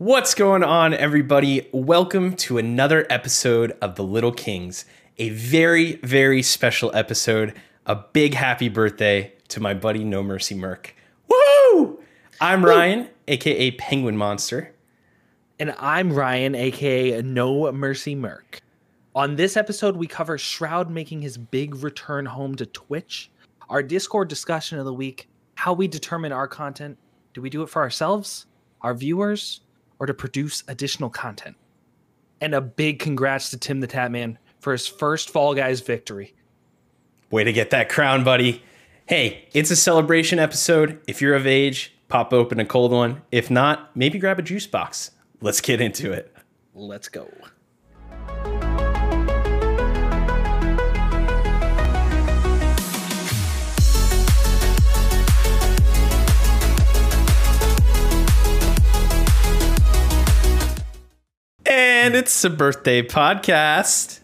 What's going on, everybody? Welcome to another episode of The Little Kings, a very, very special episode. A big happy birthday to my buddy No Mercy Merc. Woo! I'm Ryan, aka Penguin Monster. And I'm Ryan, aka No Mercy Merc. On this episode, we cover Shroud making his big return home to Twitch, our Discord discussion of the week, how we determine our content. Do we do it for ourselves, our viewers, or to produce additional content? And a big congrats to Tim the Tatman for his first Fall Guys victory. Way to get that crown, buddy. Hey, it's a celebration episode. If you're of age, pop open a cold one. If not, maybe grab a juice box. Let's get into it. Let's go. And it's a birthday podcast.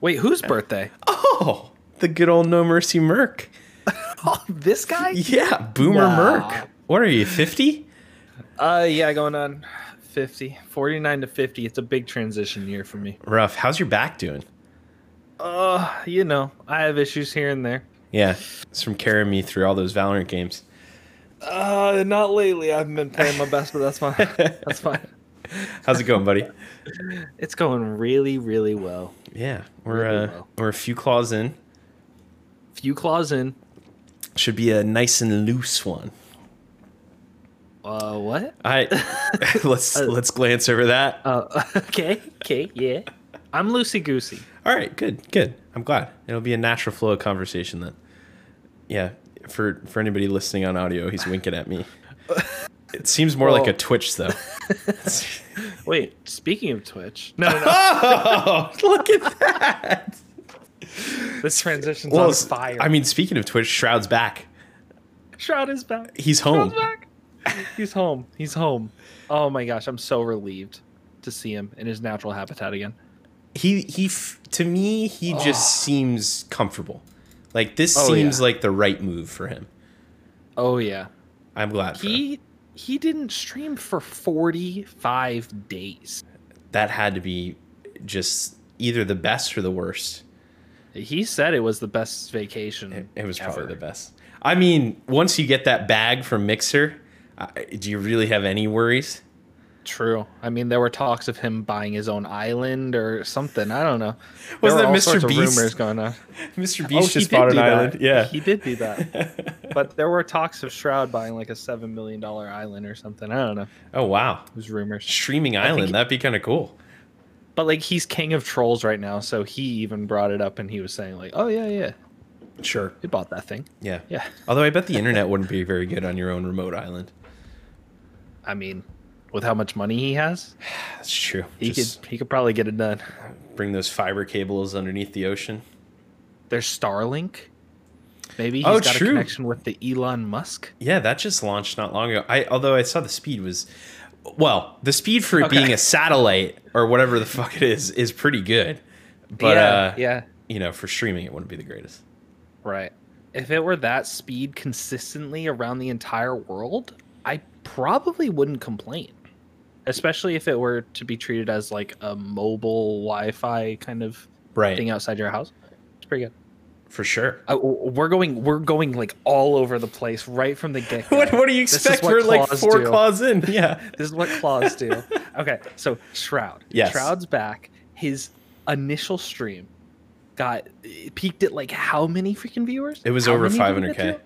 Wait, whose birthday? Oh, the good old No Mercy Merc. Oh, this guy? Yeah, Boomer Nah. Merc. What are you, 50? Uh, yeah, going on 50, 49 to 50. It's a big transition year for me. Rough. How's your back doing? Uh, you know, I have issues here and there. Yeah, it's from carrying me through all those Valorant games. Uh, not lately. I haven't been playing my best, but that's fine. that's fine. How's it going, buddy? It's going really, really well. Yeah, we're Really uh, well. we're a few claws in. Few claws in. Should be a nice and loose one. Uh, what? I let's let's glance over that. Uh, okay, okay, yeah. I'm loosey goosey. All right, good, good. I'm glad it'll be a natural flow of conversation then. Yeah, for for anybody listening on audio, he's winking at me. It seems more like a twitch though. Wait, speaking of Twitch, no, no, no. oh, look at that. this transition's Well, on s- fire. I mean, speaking of Twitch, Shroud's back. Shroud is back. He's home. Back. He's home. He's home. Oh my gosh, I'm so relieved to see him in his natural habitat again. He he. f- To me, he oh. just seems comfortable. Like this Oh, seems yeah. like the right move for him. Oh yeah. I'm glad. For him. He he didn't stream for 45 days. That had to be just either the best or the worst. He said it was the best vacation. It was probably the best. I mean, once you get that bag from Mixer, do you really have any worries? True. I mean, there were talks of him buying his own island or something. I don't know. There Wasn't were that Mr. Beast? rumors going on. Mr. Oh, Beast he just bought an do that. island. Yeah. he did do that. but there were talks of Shroud buying like a seven million dollar island or something. I don't know. oh wow, It was rumors. streaming island. he- That'd be kind of cool. But like he's king of trolls right now, so he even brought it up and he was saying like, "Oh yeah, yeah, Sure. he bought that thing." Yeah. Yeah. Although I bet the internet wouldn't be very good on your own remote island. I mean, with how much money he has, That's true. he Just could he could probably get it done. bring those fiber cables underneath the ocean. There's Starlink. Maybe he's Oh, got true. a connection with the Elon Musk. Yeah, that just launched not long ago. I although I saw the speed was well, the speed for it Okay. being a satellite or whatever the fuck it is is pretty good. But yeah, uh yeah, you know, for streaming it wouldn't be the greatest. right. If it were that speed consistently around the entire world, I probably wouldn't complain. Especially if it were to be treated as like a mobile Wi-Fi kind of Right. thing outside your house. It's pretty good. For sure. W- we're going, we're going like all over the place right from the get. What what do you expect? We're like four do. claws in. Yeah. This is what claws do. Okay, so Shroud. Yes. Shroud's back. His initial stream got peaked at like how many freaking viewers? It was How over many did it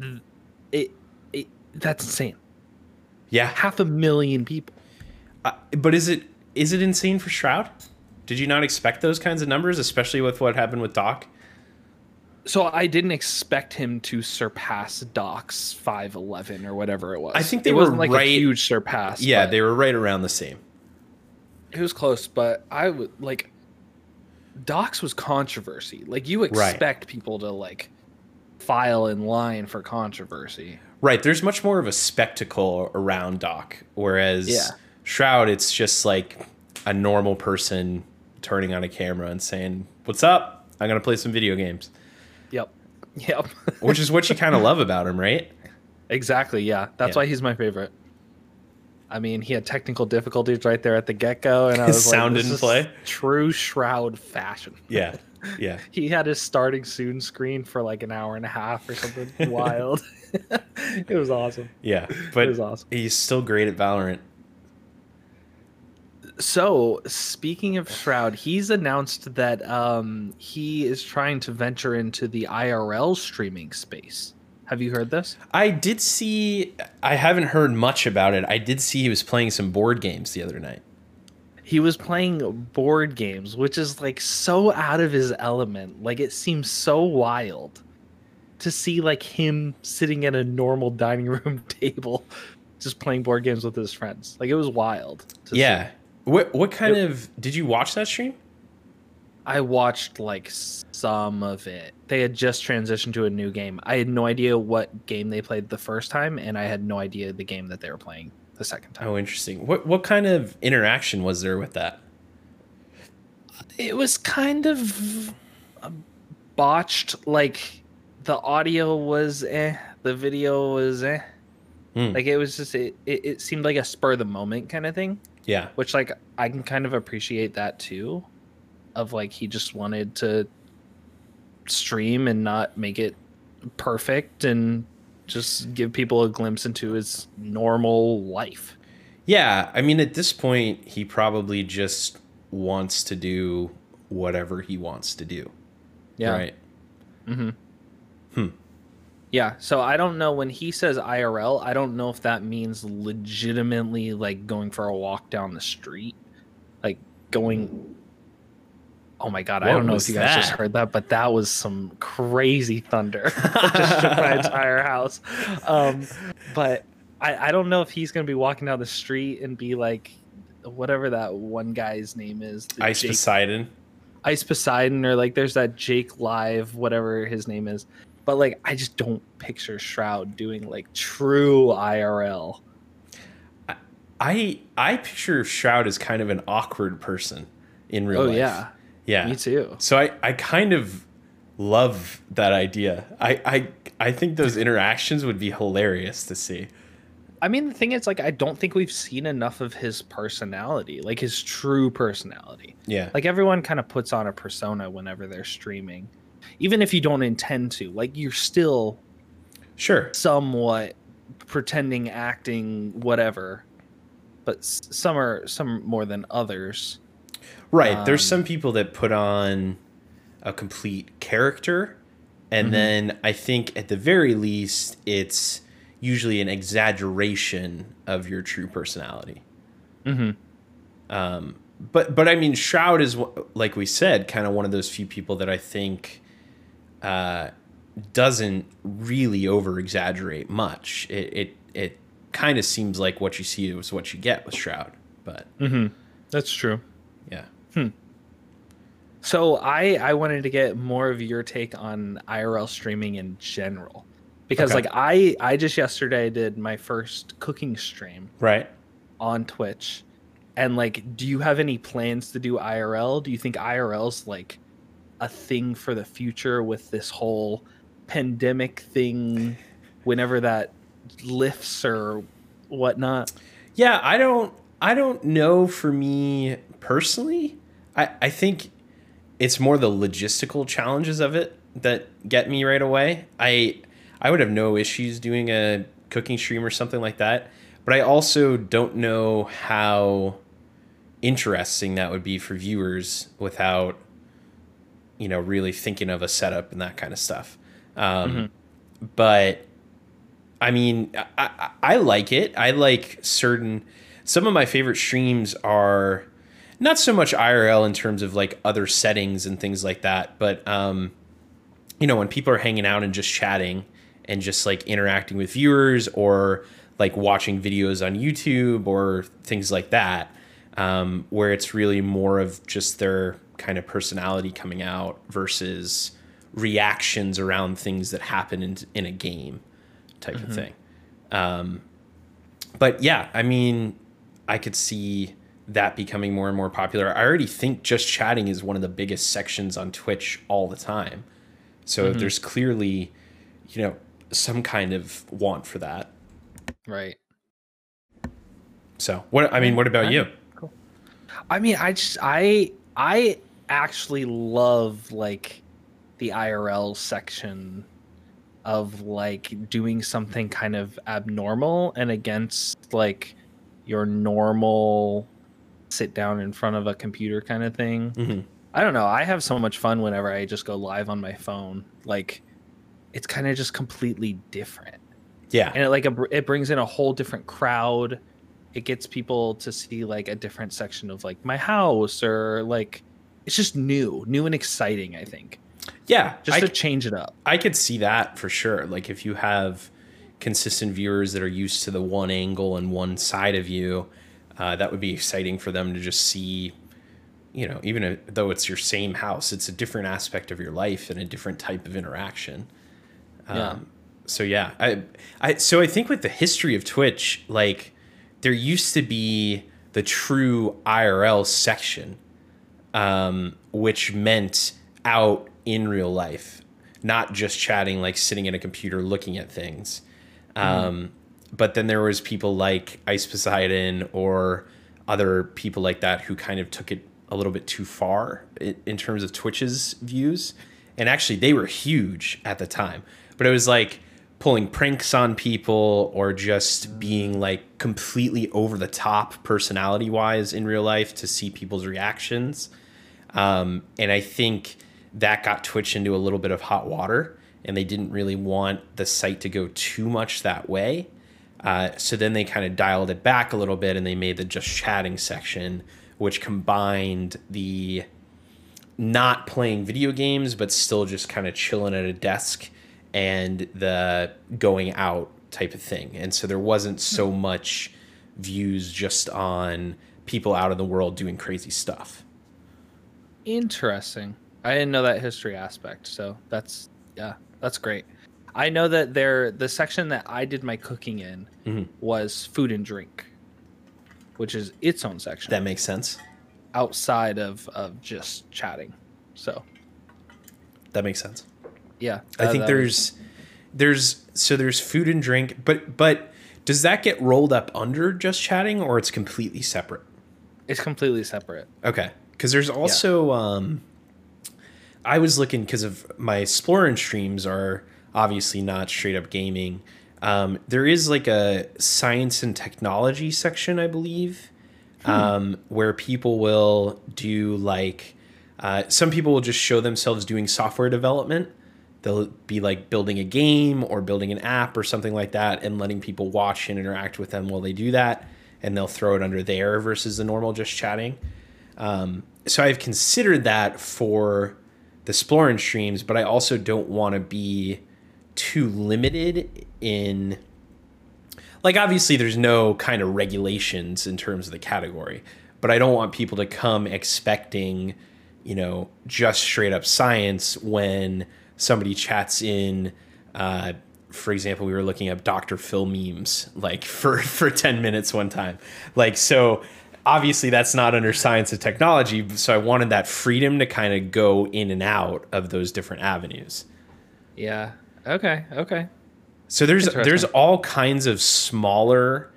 500K. It, it that's insane. Yeah. Half a million people. Uh, but is it is it insane for Shroud? Did you not expect those kinds of numbers, especially with what happened with Doc? So I didn't expect him to surpass Doc's 511 or whatever it was. I think they it were wasn't like right- a huge surpass. Yeah, they were right around the same. It was close, but I would like Docs was controversy. Like you expect people to like file in line for controversy. Right. There's much more of a spectacle around Doc, whereas Yeah. Shroud, it's just like a normal person turning on a camera and saying, "What's up? I'm gonna play some video games," Yep. Yep. which is what you kind of love about him, right? exactly, yeah. That's Yeah. why he's my favorite. I mean, he had technical difficulties right there at the get go, and I was sound like, didn't play? True Shroud fashion. Yeah. Yeah. He had his starting soon screen for like an hour and a half or something wild. it was awesome. Yeah. it But was awesome. he's still great at Valorant. So, speaking of Shroud, he's announced that um, he is trying to venture into the IRL streaming space. Have you heard this? I did see I haven't heard much about it. I did see he was playing some board games the other night. He was playing board games, which is like so out of his element. Like it seems so wild to see like him sitting at a normal dining room table just playing board games with his friends. Like it was wild. to Yeah. see. What what kind It- of did you watch that stream? I watched like some of it. They had just transitioned to a new game. I had no idea what game they played the first time, and I had no idea the game that they were playing the second time. Oh, interesting. What what kind of interaction was there with that? It was kind of botched. Like the audio was eh, the video was eh. Hmm. Like it was just it, it, it seemed like a spur of the moment kind of thing. Yeah. which like I can kind of appreciate that too, of like he just wanted to stream and not make it perfect and just give people a glimpse into his normal life. Yeah, I mean at this point he probably just wants to do whatever he wants to do. Yeah. Right. Mm-hmm. Hmm. Yeah. So I don't know when he says IRL. I don't know if that means legitimately like going for a walk down the street, like going. Oh my god! I don't know if you guys just heard that, but that was some crazy thunder. that just shook my entire house. Um, but I, I don't know if he's gonna be walking down the street and be like, whatever that one guy's name is, Ice Jake- Poseidon. Ice Poseidon or like there's that Jake Live, whatever his name is. But like I just don't picture Shroud doing like true IRL. I I picture Shroud as kind of an awkward person in real Oh life. yeah. Yeah. Me too. So I, I kind of love that idea. I, I I think those interactions would be hilarious to see. I mean the thing is like I don't think we've seen enough of his personality, like his true personality. Yeah. Like everyone kind of puts on a persona whenever they're streaming. Even if you don't intend to. Like you're still sure. somewhat pretending, acting, whatever. But some are some more than others. Right. There's Um, some people that put on a complete character and Mhm. then I think at the very least it's usually an exaggeration of your true personality. Mm-hmm. Um, but but I mean, Shroud is like we said, kind of one of those few people that I think uh, doesn't really over exaggerate much. It it, it kind of seems like what you see is what you get with Shroud. But Mm-hmm. That's true. Yeah, So I I wanted to get more of your take on IRL streaming in general. Because Okay. like I I just yesterday did my first cooking stream right. on Twitch. And like do you have any plans to do IRL? Do you think IRL's like a thing for the future with this whole pandemic thing whenever that lifts or whatnot? Yeah, I don't I don't know for me personally. I, I think it's more the logistical challenges of it that get me right away. I I would have no issues doing a cooking stream or something like that. But I also don't know how interesting that would be for viewers without you know really thinking of a setup and that kind of stuff. Um, But I mean, I, I, I like it. I like certain. Some of my favorite streams are not so much IRL in terms of like other settings and things like that, but um, you know, when people are hanging out and just chatting and just like interacting with viewers or like watching videos on YouTube or things like that, um, where it's really more of just their kind of personality coming out versus reactions around things that happen in, in a game type of thing. Um, but yeah, I mean, I could see that becoming more and more popular. I already think just chatting is one of the biggest sections on Twitch all the time. So mm-hmm. there's clearly, you know, some kind of want for that. Right. So what I mean, what about you? Cool. I mean, I just I I actually love like the IRL section of like doing something kind of abnormal and against like your normal sit down in front of a computer kind of thing. Mm-hmm. I don't know. I have so much fun whenever I just go live on my phone. Like it's kind of just completely different. Yeah. And it like a, it brings in a whole different crowd. It gets people to see like a different section of like my house or like it's just new, new and exciting, I think. Yeah. Just I, to change it up. I could see that for sure. Like if you have consistent viewers that are used to the one angle and one side of you, uh, that would be exciting for them to just see you know, even though it's your same house, it's a different aspect of your life and a different type of interaction. Um, Yeah. So yeah, I, I, so I think with the history of Twitch, like there used to be the true IRL section, um, which meant out in real life, not just chatting, like sitting at a computer looking at things. Um, but then there was people like Ice Poseidon or other people like that who kind of took it a little bit too far in, terms of Twitch's views. And actually, they were huge at the time. But it was like pulling pranks on people or just being like completely over the top personality wise in real life to see people's reactions. Um, and I think that got Twitch into a little bit of hot water, and they didn't really want the site to go too much that way. Uh, so then they kind of dialed it back a little bit, and they made the just chatting section, which combined the not playing video games, but still just kind of chilling at a desk and the going out type of thing. And so there wasn't so much views just on people out in the world doing crazy stuff. Interesting. I didn't know that history aspect, so that's yeah, that's great. I know that there the section that I did my cooking in Mhm. was food and drink, which is its own section That makes sense. outside of of just chatting. So That makes sense. yeah, I that- think that was- there's there's so there's food and drink, but but does that get rolled up under just chatting or it's completely separate? it's completely separate. Okay, because there's also um, I was looking because of my exploring streams are obviously not straight up gaming. Um, there is like a science and technology section, I believe, um, where people will do like uh, some people will just show themselves doing software development. They'll be like building a game or building an app or something like that and letting people watch and interact with them while they do that. And they'll throw it under there versus the normal just chatting. Um, so I've considered that for the exploring streams, but I also don't want to be too limited in like obviously there's no kind of regulations in terms of the category, but I don't want people to come expecting, you know, just straight up science when somebody chats in uh for example, we were looking up Dr. Phil memes like for for 10 minutes one time. Like so obviously that's not under science and technology, so I wanted that freedom to kind of go in and out of those different avenues. Yeah. Okay. Okay. So there's there's all kinds of smaller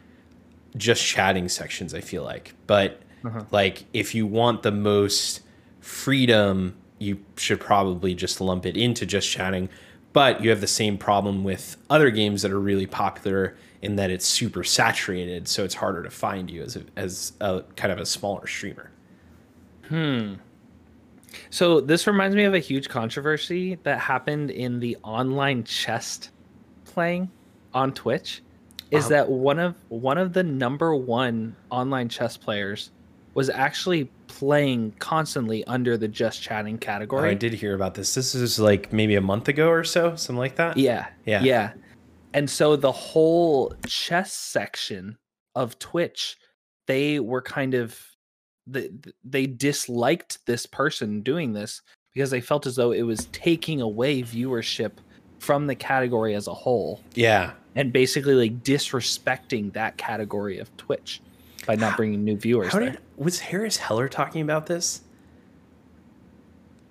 just chatting sections I feel like. But Uh-huh. like if you want the most freedom, you should probably just lump it into just chatting. But you have the same problem with other games that are really popular in that it's super saturated, so it's harder to find you as a, as a kind of a smaller streamer. So this reminds me of a huge controversy that happened in the online chess playing on Twitch. Is Wow. that one of one of the number one online chess players was actually playing constantly under the just chatting Oh, category. I did hear about this. This is like maybe a month ago or so, something like that. Yeah. Yeah. Yeah. And so the whole chess section of Twitch, they were kind of they, they disliked this person doing this because they felt as though it was taking away viewership from the category as a whole Yeah. and basically like disrespecting that category of Twitch by not bringing new viewers How there. did was Harris Heller talking about this?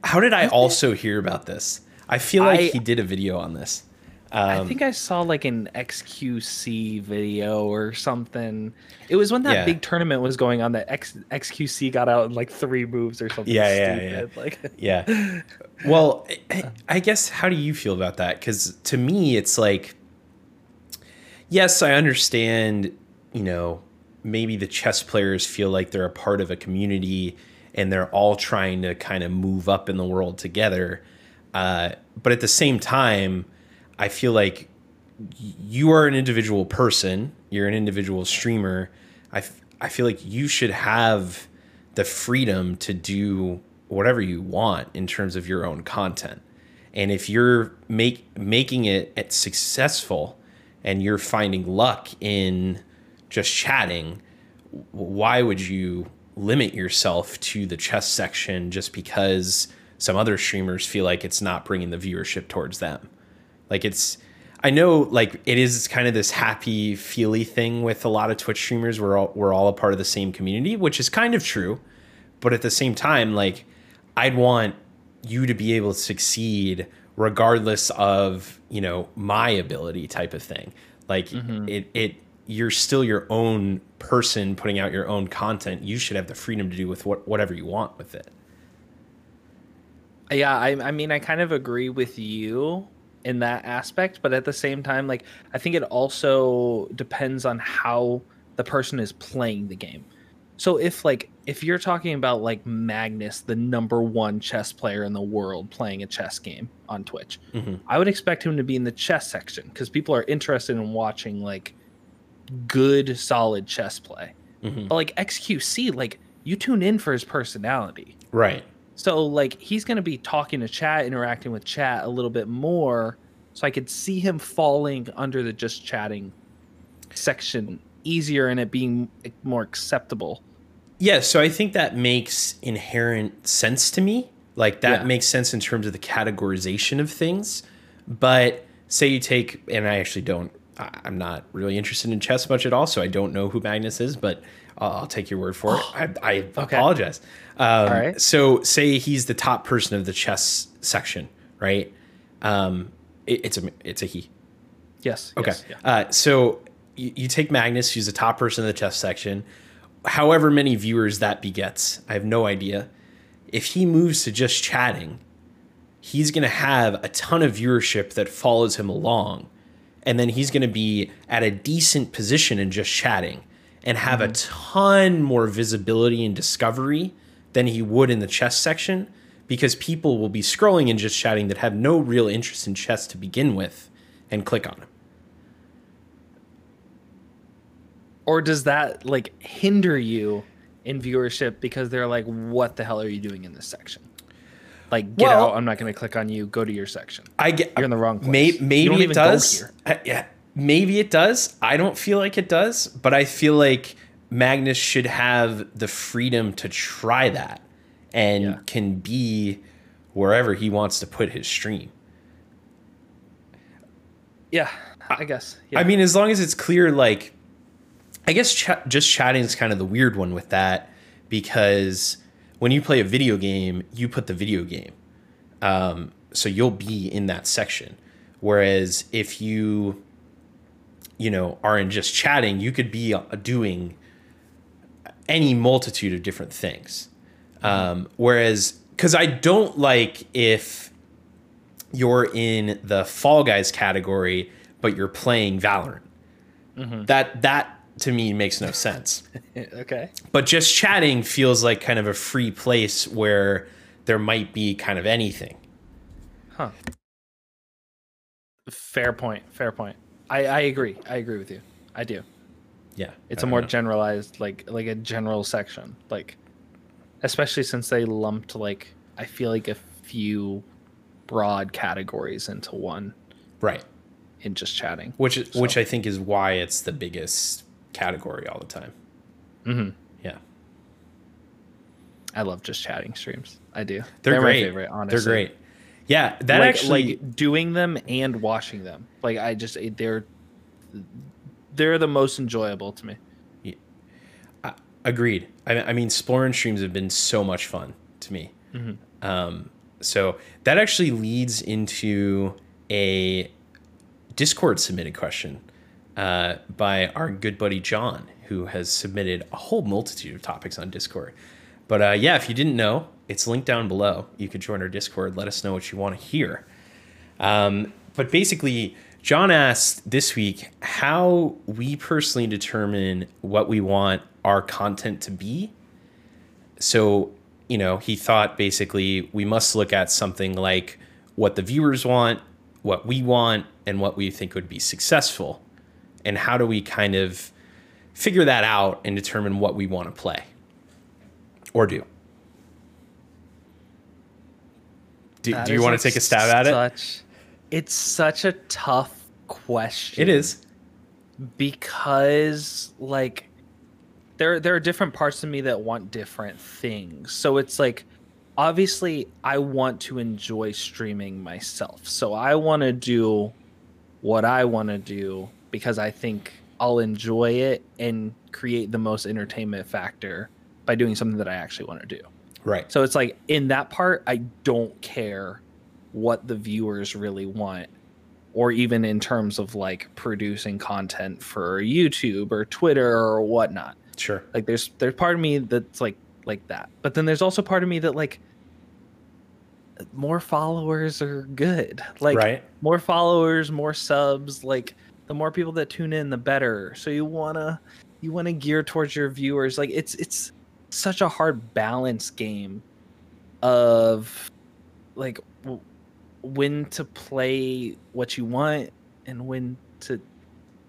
How did I also hear about this? I feel like I- he did a video on this. I Um, think I saw like an XQC video or something. It was when that Yeah. big tournament was going on that X, XQC got out in like three moves or something. Yeah, yeah, stupid. Like, Yeah. Well, I- I guess how do you feel about that? Because to me, it's like, yes, I understand. You know, maybe the chess players feel like they're a part of a community and they're all trying to kind of move up in the world together. Uh, but at the same time, I feel like you are an individual person. You're an individual streamer. I, f- I feel like you should have the freedom to do whatever you want in terms of your own content. And if you're make making it successful and you're finding luck in just chatting, why would you limit yourself to the chess section just because some other streamers feel like it's not bringing the viewership towards them? Like it's I know like it is kind of this happy feely thing with a lot of Twitch streamers. We're all we're all a part of the same community, which is kind of true. But at the same time, like I'd want you to be able to succeed regardless of, you know, my ability type of thing. Like mm-hmm. it it you're still your own person putting out your own content. You should have the freedom to do with what whatever you want with it. yeah, I, I mean, I kind of agree with you in that aspect, but at the same time, like, I think it also depends on how the person is playing the game. So if like if you're talking about like Magnus, the number one chess player in the world playing a chess game on Twitch, Mhm. I would expect him to be in the chess section because people are interested in watching like good, solid chess play. Mhm. But like XQC, like you tune in for his personality. Right. So like he's gonna be talking to chat, interacting with chat a little bit more. So I could see him falling under the just chatting section easier and it being more acceptable. Yeah, so I think that makes inherent sense to me. Like that Yeah. makes sense in terms of the categorization of things. But say you take, and I actually don't, I'm not really interested in chess much at all, so I don't know who Magnus is, but I'll, I'll take your word for it. I, I apologize. Um, right. So say he's the top person of the chess section, right? Um, it, it's a it's a he. Yes. Okay. yes, yeah. Uh, so you, you take Magnus, who's the top person in the chess section. However many viewers that begets, I have no idea. If he moves to just chatting, he's going to have a ton of viewership that follows him along. And then he's going to be at a decent position in just chatting and have a mm-hmm. ton more visibility and discovery than he would in the chess section because people will be scrolling and just chatting that have no real interest in chess to begin with and click on him. Or does that like hinder you in viewership because they're like, what the hell are you doing in this section? Like, get Well- out. I'm not going to click on you. Go to your section. I get You're in the wrong place. May, maybe it does. I- yeah, maybe it does. I don't feel like it does, but I feel like Magnus should have the freedom to try that and Yeah. can be wherever he wants to put his stream. Yeah, I guess. Yeah. I mean, as long as it's clear, like, I guess cha- just chatting is kind of the weird one with that because when you play a video game, you put the video game. Um, so you'll be in that section. Whereas if you, you know, are in just chatting, you could be uh, doing any multitude of different things. Um, whereas, because I don't like if you're in the Fall Guys category, but you're playing Valorant. That that to me makes no sense. okay. But just chatting feels like kind of a free place where there might be kind of anything. Huh. Fair point. Fair point. I, I agree. I agree with you. I do. Yeah, It's a more know. generalized, like like a general section, like especially since they lumped like I feel like a few broad categories into one right, in just chatting. which is, which I think is why it's the biggest category all the time. Mm-hmm. Yeah, I love just chatting streams. I do. they're, great. my favorite. Honestly, They're great. Yeah, that like, actually. like doing them and watching them. Like I just they're they're the most enjoyable to me. Agreed. I, I mean, Splorin streams have been so much fun to me. Um, so that actually leads into a Discord submitted question uh, by our good buddy John, who has submitted a whole multitude of topics on Discord. But uh, yeah, if you didn't know, it's linked down below. You could join our Discord. Let us know what you want to hear. Um, but basically, John asked this week how we personally determine what we want our content to be. So, you know, he thought basically we must look at something like what the viewers want, what we want, and what we think would be successful. And how do we kind of figure that out and determine what we want to play or do? Do, do you want to take a stab at it? It's such a tough question. It is. because like there there are different parts of me that want different things. So it's like obviously I want to enjoy streaming myself. So I want to do what I want to do because I think I'll enjoy it and create the most entertainment factor by doing something that I actually want to do. Right. So it's like in that part, I don't care what the viewers really want, or even in terms of like producing content for YouTube or Twitter or whatnot. Sure. Like there's there's part of me that's like like that, but then there's also part of me that like more followers are good. Like right. more followers, more subs, like the more people that tune in the better. So you want to you want to gear towards your viewers. Like it's it's such a hard balance game of like w- when to play what you want and when to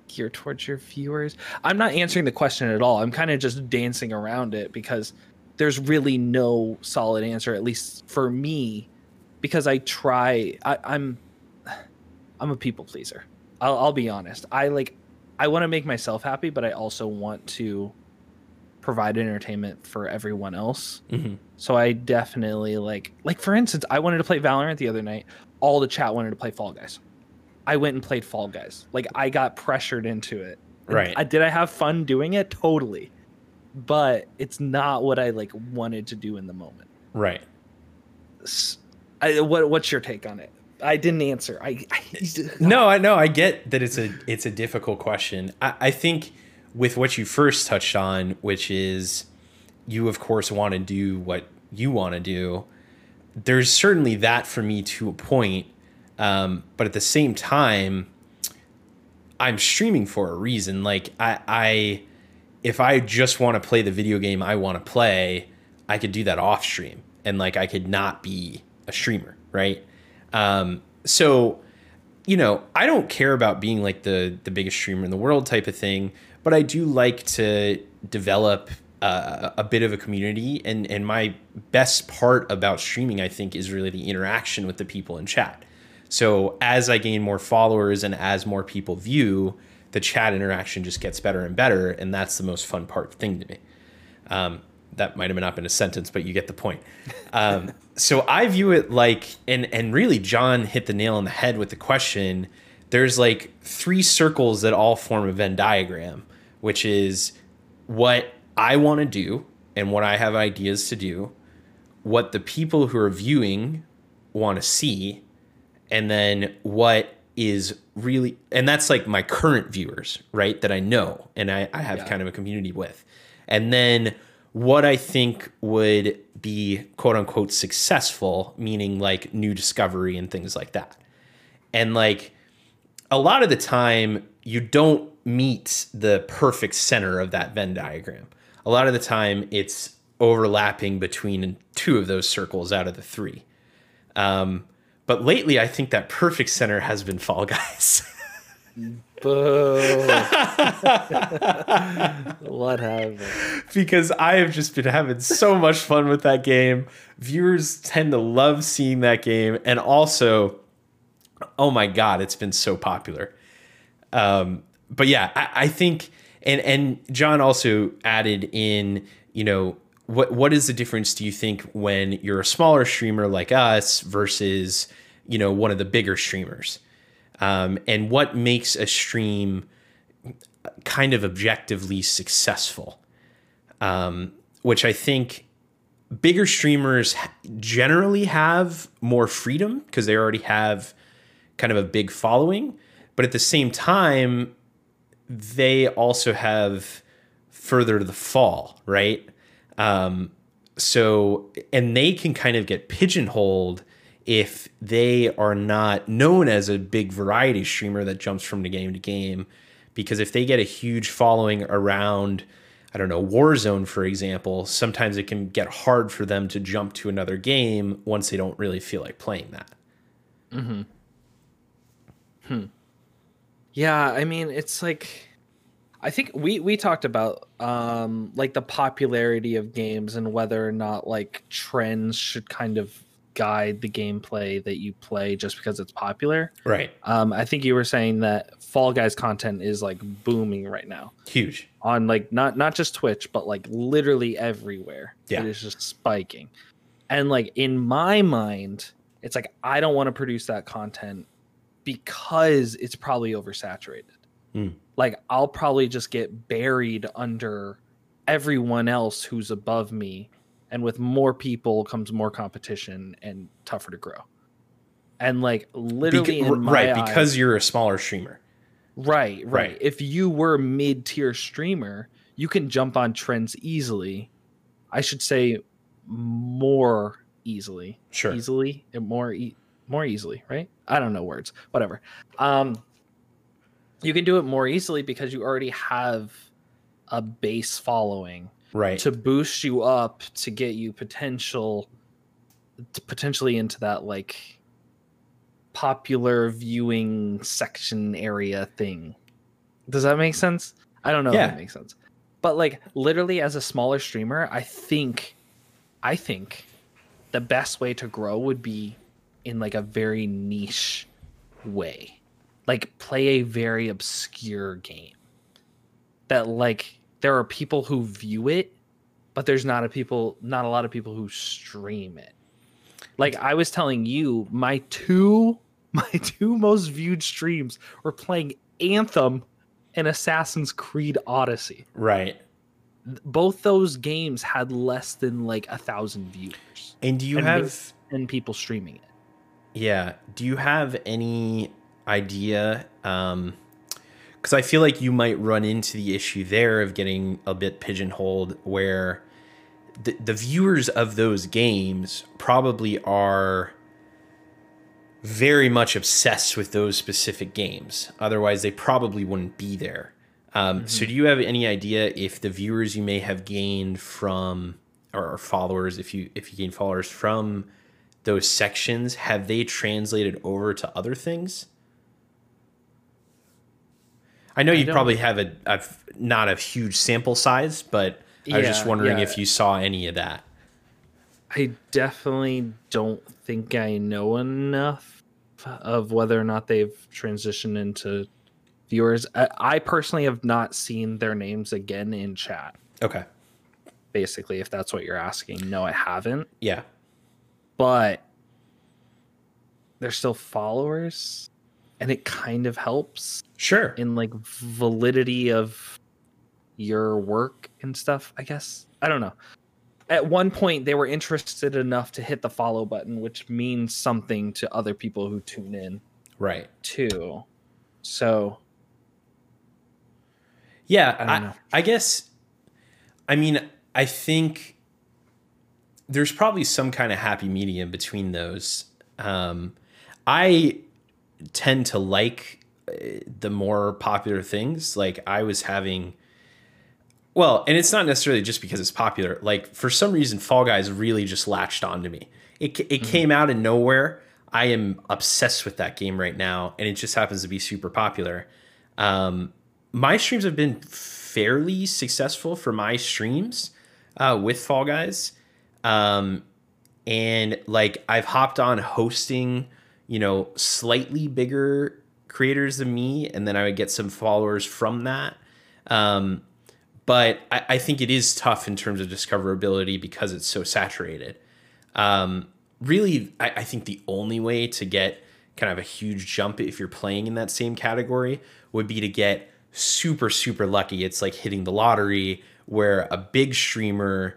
gear towards your viewers. I'm not answering the question at all. I'm kind of just dancing around it because there's really no solid answer at least for me because I try I, I'm I'm a people pleaser. I'll, I'll be honest. I like I want to make myself happy, but I also want to provide entertainment for everyone else. hmm So I definitely like like for instance, I wanted to play Valorant the other night. All the chat wanted to play Fall Guys. I went and played Fall Guys. Like I got pressured into it. And Right. I, did I have fun doing it? Totally. But it's not what I like wanted to do in the moment. Right. I, what what's your take on it? I didn't answer. I, I No, I know. I get that it's a it's a difficult question. I, I think with what you first touched on, which is you of course want to do what you want to do. There's certainly that for me to a point, um, but at the same time, I'm streaming for a reason. Like I, I if I just want to play the video game I want to play, I could do that off stream, and like I could not be a streamer, right? Um, so you know, I don't care about being like the the biggest streamer in the world type of thing, but I do like to develop uh, a bit of a community. And and my best part about streaming, I think, is really the interaction with the people in chat. So as I gain more followers and as more people view, the chat interaction just gets better and better, and that's the most fun part thing to me. Um, that might have not been a sentence, but you get the point. Um, so I view it like, and and really, John hit the nail on the head with the question. There's like three circles that all form a Venn diagram, which is what I want to do and what I have ideas to do, what the people who are viewing want to see, and then what is really, and that's like my current viewers, right? That I know and I, I have Yeah. kind of a community with. And then what I think would be quote unquote successful, meaning like new discovery and things like that. And like a lot of the time, you don't meet the perfect center of that Venn diagram. A lot of the time, it's overlapping between two of those circles out of the three. Um, but lately, I think that perfect center has been Fall Guys. Boo. what happened? because I have just been having so much fun with that game. Viewers tend to love seeing that game, and also, oh my god, it's been so popular. Um, but yeah, I, I think, and and John also added in, you know, what what is the difference? Do you think when you're a smaller streamer like us versus you know one of the bigger streamers, um, and what makes a stream kind of objectively successful? um, which I think bigger streamers generally have more freedom because they already have kind of a big following. but at the same time, they also have further to the fall, right? Um, so, and they can kind of get pigeonholed if they are not known as a big variety streamer that jumps from the game to game. Because if they get a huge following around, I don't know, Warzone, for example, sometimes it can get hard for them to jump to another game once they don't really feel like playing that. Mm-hmm. Hmm. Yeah, I mean, it's like I think we we talked about um like the popularity of games and whether or not like trends should kind of guide the gameplay that you play just because it's popular. Right. Um I think you were saying that Fall Guys content is like booming right now Huge. on like not not just Twitch but like literally everywhere. Yeah. It is just spiking. And like in my mind, it's like I don't want to produce that content because it's probably oversaturated. Hmm. Like I'll probably just get buried under everyone else who's above me and with more people comes more competition and tougher to grow. And like literally Beca- in my right, because you're a smaller streamer. Right, right, Right. If you were mid tier streamer, you can jump on trends easily. I should say more easily. Sure. Easily, and more e- more easily, right? I don't know words. Whatever. Um you can do it more easily because you already have a base following Right. to boost you up to get you potential to potentially into that like popular viewing section area thing. Does that make sense? I don't know Yeah. if that makes sense. But like literally as a smaller streamer, I think I think the best way to grow would be in like a very niche way. Like play a very obscure game. That like there are people who view it, but there's not a people not a lot of people who stream it. Like I was telling you, my two my two most viewed streams were playing Anthem and Assassin's Creed Odyssey. right. Both those games had less than like a thousand viewers And do you And have and people streaming it. Yeah. Do you have any idea? Because I feel like you might run into the issue there of getting a bit pigeonholed where the, the viewers of those games probably are very much obsessed with those specific games. Otherwise, they probably wouldn't be there. Um, So, do you have any idea if the viewers you may have gained from, or followers, if you if you gain followers from those sections, have they translated over to other things? I know you probably have a, a not a huge sample size, but I was just wondering yeah. if you saw any of that. I definitely don't think I know enough of whether or not they've transitioned into viewers. I, I personally have not seen their names again in chat. Okay. Basically, if that's what you're asking, no, I haven't. Yeah. But they're still followers, and it kind of helps Sure. in like validity of your work and stuff. I guess I don't know. At one point, they were interested enough to hit the follow button, which means something to other people who tune in Right. too. So Yeah, I I. I guess. I mean, I think there's probably some kind of happy medium between those. Um, I tend to like uh, the more popular things. Like I was having. Well, and it's not necessarily just because it's popular. Like for some reason, Fall Guys really just latched onto me. It it came out of nowhere. I am obsessed with that game right now, and it just happens to be super popular. Um, my streams have been fairly successful for my streams uh, with Fall Guys. Um, and like I've hopped on hosting, you know, slightly bigger creators than me, and then I would get some followers from that. Um, but I, I think it is tough in terms of discoverability because it's so saturated. Um, really, I, I think the only way to get kind of a huge jump if you're playing in that same category would be to get super, super lucky. It's like hitting the lottery where a big streamer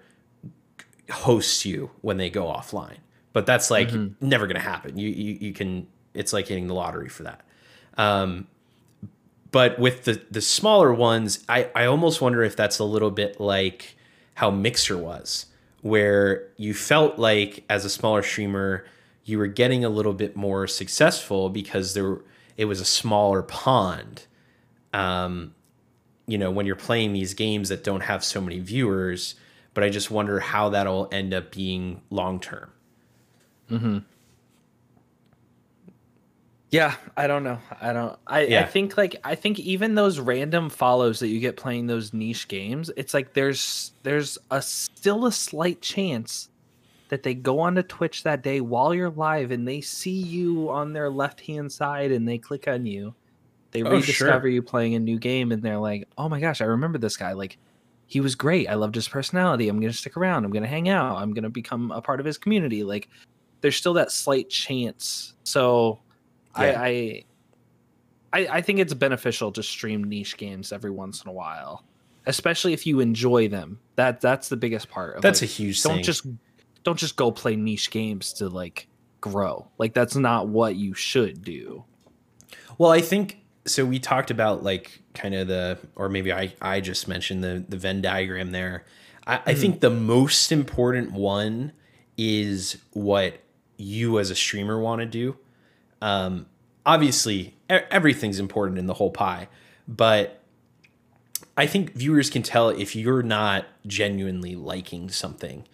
hosts you when they go offline. But that's like never going to happen. You, you you can it's like hitting the lottery for that. Um, but with the the smaller ones, I I almost wonder if that's a little bit like how Mixer was, where you felt like as a smaller streamer you were getting a little bit more successful because there it was a smaller pond. Um, you know, when you're playing these games that don't have so many viewers, but I just wonder how that'll end up being long term. Mm-hmm. Yeah, I don't know. I don't. I, Yeah. I think like I think even those random follows that you get playing those niche games, it's like there's there's a still a slight chance that they go onto Twitch that day while you're live and they see you on their left hand side and they click on you. They Oh, rediscover sure. you playing a new game and they're like, "Oh my gosh, I remember this guy. Like, he was great. I loved his personality. I'm gonna stick around. I'm gonna hang out. I'm gonna become a part of his community." Like, there's still that slight chance. So, Yeah. I, I, I, I think it's beneficial to stream niche games every once in a while, especially if you enjoy them. That that's the biggest part. of, it. That's like, a huge don't thing. just don't just go play niche games to like grow. Like that's not what you should do. Well, I think so. We talked about like kind of the, or maybe I I just mentioned the the Venn diagram there. I, I think the most important one is what you as a streamer want to do. Um, obviously, everything's important in the whole pie, but I think viewers can tell if you're not genuinely liking something.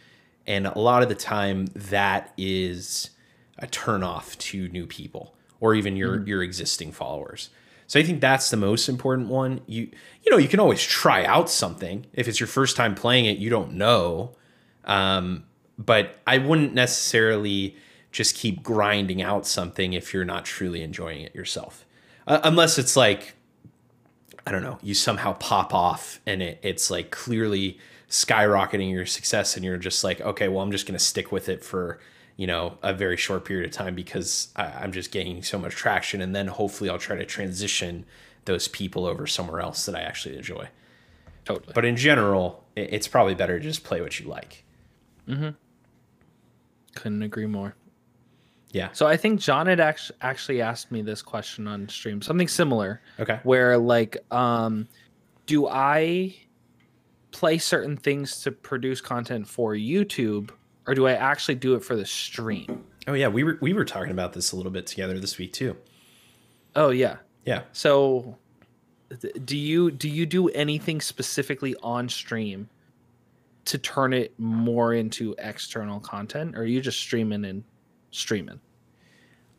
And a lot of the time, that is a turnoff to new people or even your your existing followers. So I think that's the most important one. You you know you can always try out something if it's your first time playing it. You don't know, um, but I wouldn't necessarily just keep grinding out something if you're not truly enjoying it yourself, uh, unless it's like I don't know, you somehow pop off and it, it's like clearly skyrocketing your success and you're just like, okay, well, I'm just to stick with it for, you know, a very short period of time because I, I'm just gaining so much traction. And then hopefully I'll try to transition those people over somewhere else that I actually enjoy. Totally. But in general, it, it's probably better to just play what you like. mm-hmm Couldn't agree more. Yeah. So I think John had actually actually asked me this question on stream, something similar. Okay. where like um do i play certain things to produce content for youtube or do i actually do it for the stream Oh yeah, we were we were talking about this a little bit together this week too. oh yeah Yeah. so do you do you do anything specifically on stream to turn it more into external content or are you just streaming and streaming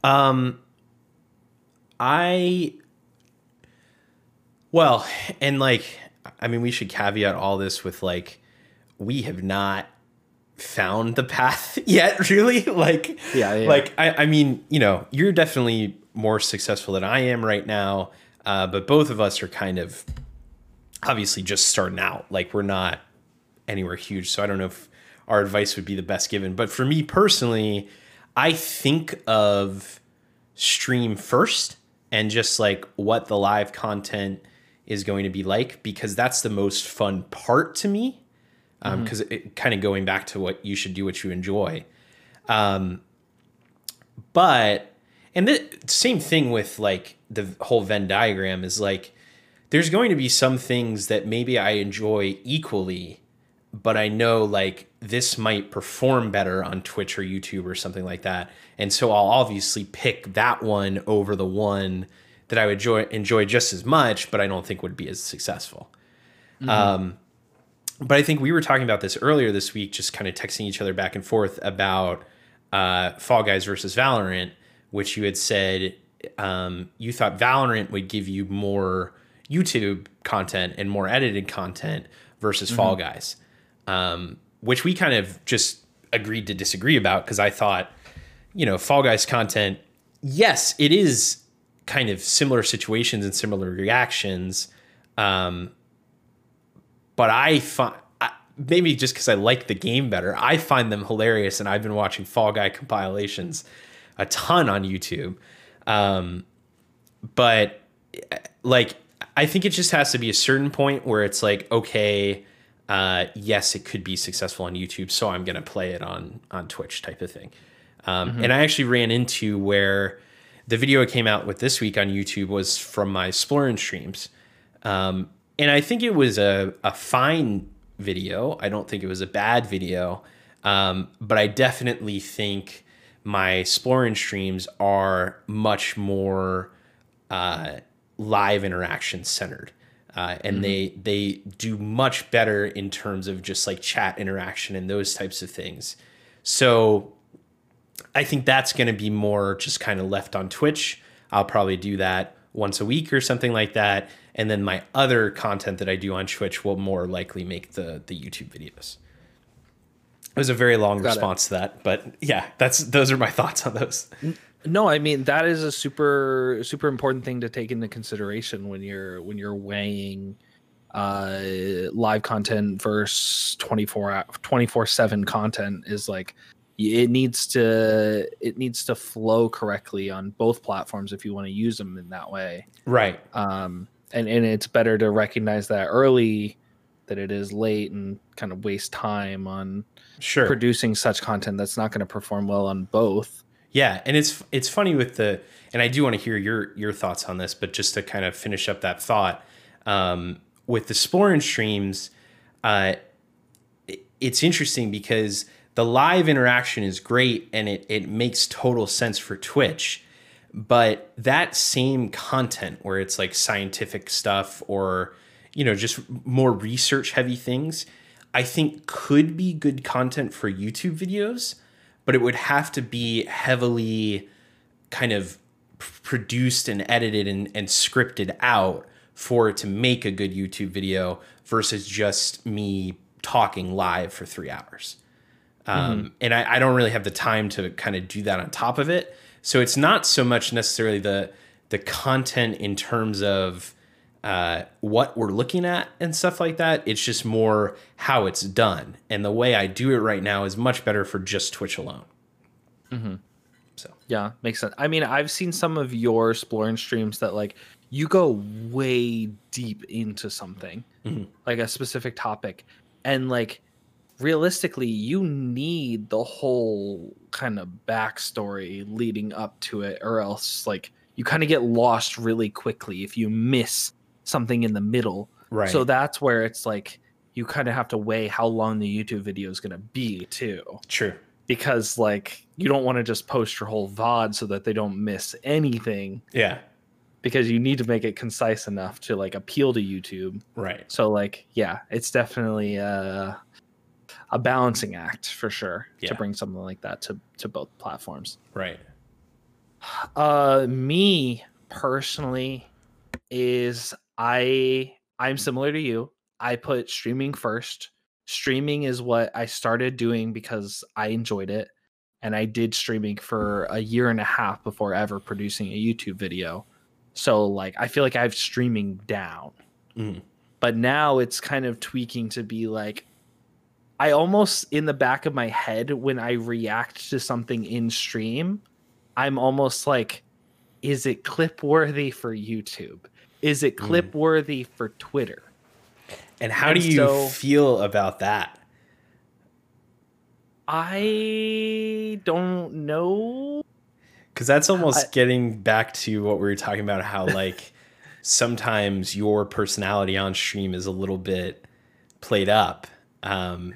Um, I well, and like, I mean, we should caveat all this with like, we have not found the path yet, really. Like, Yeah, yeah. like I, I mean, you know, you're definitely more successful than I am right now, uh, but both of us are kind of obviously just starting out. Like, we're not anywhere huge, so I don't know if our advice would be the best given. But for me personally, I think of stream first and just like what the live content is going to be like because that's the most fun part to me because it kind of going back to what you should do what you enjoy um but and the same thing with like the whole venn diagram is like there's going to be some things that maybe i enjoy equally but I know like this might perform better on Twitch or YouTube or something like that. And so I'll obviously pick that one over the one that I would enjoy, enjoy just as much, but I don't think would be as successful. Um, but I think we were talking about this earlier this week, just kind of texting each other back and forth about uh, Fall Guys versus Valorant, which you had said um, you thought Valorant would give you more YouTube content and more edited content versus Fall Guys um, which we kind of just agreed to disagree about because I thought, you know, Fall Guys content, yes, it is kind of similar situations and similar reactions, um, but I find maybe just because I like the game better, I find them hilarious, and I've been watching Fall Guy compilations a ton on YouTube. Um, but like I think it just has to be a certain point where it's like, okay, uh, yes, it could be successful on YouTube, so I'm gonna play it on on Twitch type of thing. Um, And I actually ran into where the video I came out with this week on YouTube was from my Splorin streams. Um, and I think it was a, a fine video. I don't think it was a bad video. Um, but I definitely think my Splorin streams are much more uh, live interaction centered. Uh, and they they do much better in terms of just like chat interaction and those types of things. So I think that's going to be more just kind of left on Twitch. I'll probably do that once a week or something like that, and then my other content that I do on Twitch will more likely make the the YouTube videos. It was a very long Got it. response to that, but yeah, that's those are my thoughts on those. No, I mean that is a super super important thing to take into consideration when you're when you're weighing uh live content versus 24 24 7 content is like it needs to it needs to flow correctly on both platforms if you want to use them in that way Right. um and and it's better to recognize that early that it is late and kind of waste time on Sure. producing such content that's not going to perform well on both Yeah, and it's it's funny with the and I do want to hear your your thoughts on this, but just to kind of finish up that thought, um, with the Splorin streams, uh, it- it's interesting because the live interaction is great and it it makes total sense for Twitch, but that same content where it's like scientific stuff or you know just more research heavy things, I think could be good content for YouTube videos but it would have to be heavily kind of produced and edited and, and scripted out for it to make a good YouTube video versus just me talking live for three hours. Um, And I, I don't really have the time to kind of do that on top of it. So it's not so much necessarily the the content in terms of uh, what we're looking at and stuff like that. It's just more how it's done. And the way I do it right now is much better for just Twitch alone. So Yeah, makes sense. I mean, I've seen some of your exploring streams that like you go way deep into something, Mhm. like a specific topic, and like realistically, you need the whole kind of backstory leading up to it, or else like you kind of get lost really quickly if you miss something in the middle. right. So that's where it's like you kind of have to weigh how long the YouTube video is going to be too true. because like you don't want to just post your whole VOD so that they don't miss anything Yeah. because you need to make it concise enough to like appeal to YouTube. Right. So like yeah, it's definitely a, a balancing act for sure Yeah. to bring something like that to to both platforms. Right. Uh me personally is I I'm similar to you. I put streaming first. Streaming is what I started doing because I enjoyed it and I did streaming for a year and a half before ever producing a YouTube video. So like I feel like I have streaming down. Mhm. But now it's kind of tweaking to be like I almost in the back of my head when I react to something in stream, I'm almost like is it clip worthy for YouTube? Is it hmm. clip worthy for Twitter? And how And do you so- feel about that? I don't know. Because that's almost I- getting back to what we were talking about how, like, sometimes your personality on stream is a little bit played up. Um,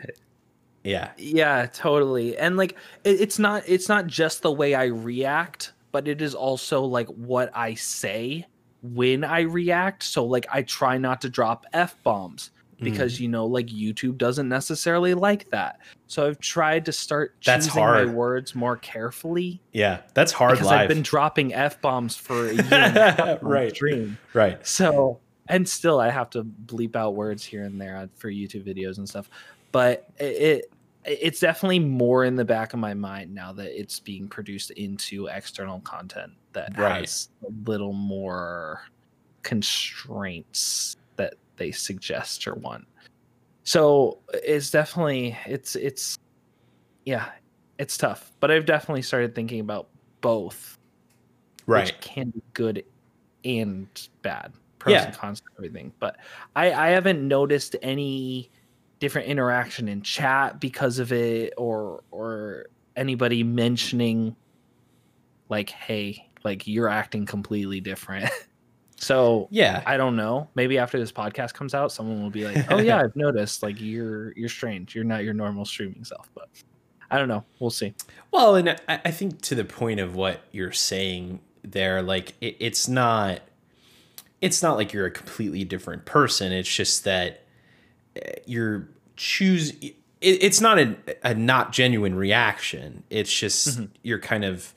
yeah. Yeah, totally. And like it, it's not it's not just the way I react, but it is also like what I say when I react. So like I try not to drop F bombs because you know like YouTube doesn't necessarily like that. So I've tried to start That's choosing my words more carefully Yeah. That's hard because live. I've been dropping F bombs for a year and a half Right. stream. right. So, and still, I have to bleep out words here and there uh, for YouTube videos and stuff. But it, it it's definitely more in the back of my mind now that it's being produced into external content that Right. has a little more constraints that they suggest or want. So it's definitely it's it's yeah, it's tough. But I've definitely started thinking about both Right. which can be good and bad pros Yeah. and cons to everything but i i haven't noticed any different interaction in chat because of it or or anybody mentioning like hey like you're acting completely different. so Yeah. I don't know. Maybe after this podcast comes out, someone will be like, "Oh yeah, I've noticed. Like you're you're strange. You're not your normal streaming self." But I don't know. We'll see. Well, and I, I think to the point of what you're saying there, like it, it's not, it's not like you're a completely different person. It's just that uh, you're choose. It, it's not a, a not genuine reaction. It's just you're kind of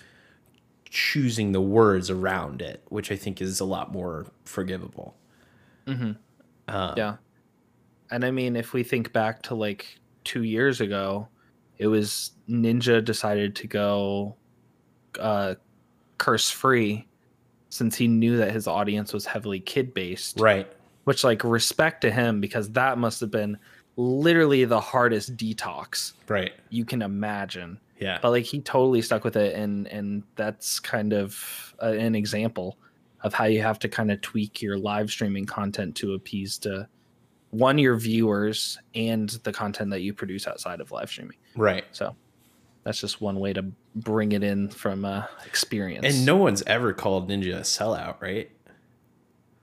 choosing the words around it, which I think is a lot more forgivable. yeah. And I mean, if we think back to like two years ago, it was Ninja decided to go uh, curse free since he knew that his audience was heavily kid based. Right. Which, like, respect to him because that must have been literally the hardest detox Right. you can imagine. Yeah. But like, he totally stuck with it, and and that's kind of uh, an example of how you have to kind of tweak your live streaming content to appease to one your viewers and the content that you produce outside of live streaming. Right. So that's just one way to bring it in from uh, experience. And no one's ever called Ninja a sellout, right?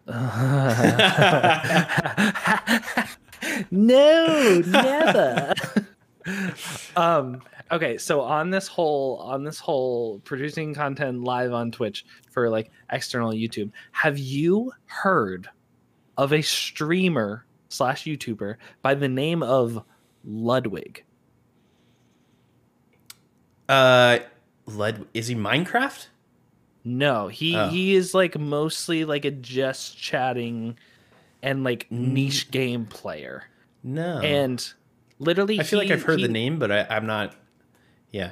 no, never. um okay, so on this whole on this whole producing content live on Twitch for like external YouTube, have you heard of a streamer slash YouTuber by the name of Ludwig? Uh, led is he Minecraft? No, he Oh. he is like mostly like a just chatting and like niche game player. No. And literally I feel like I've heard he- the name, but I, I'm not. Yeah.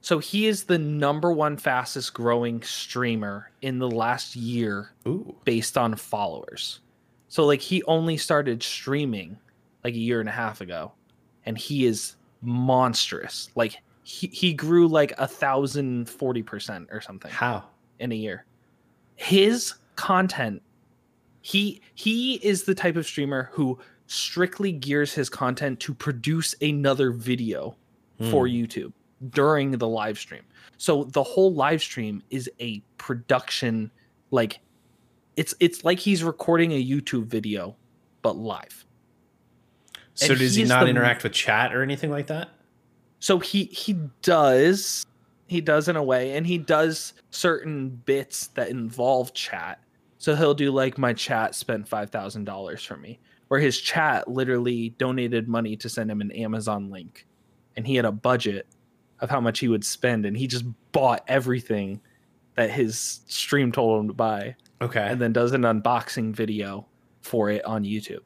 So he is the number one fastest growing streamer in the last year Ooh. based on followers. So like he only started streaming like a year and a half ago, and he is monstrous. Like he, he grew like a thousand forty percent or something How? in a year. His content, he he is the type of streamer who strictly gears his content to produce another video for hmm. YouTube during the live stream. So the whole live stream is a production like it's it's like he's recording a YouTube video but live. So And does he not interact with chat or anything like that? So he he does he does in a way and he does certain bits that involve chat. So he'll do like my chat spent $5,000 for me where his chat literally donated money to send him an Amazon link and he had a budget of how much he would spend and he just bought everything that his stream told him to buy Okay. and then does an unboxing video for it on YouTube.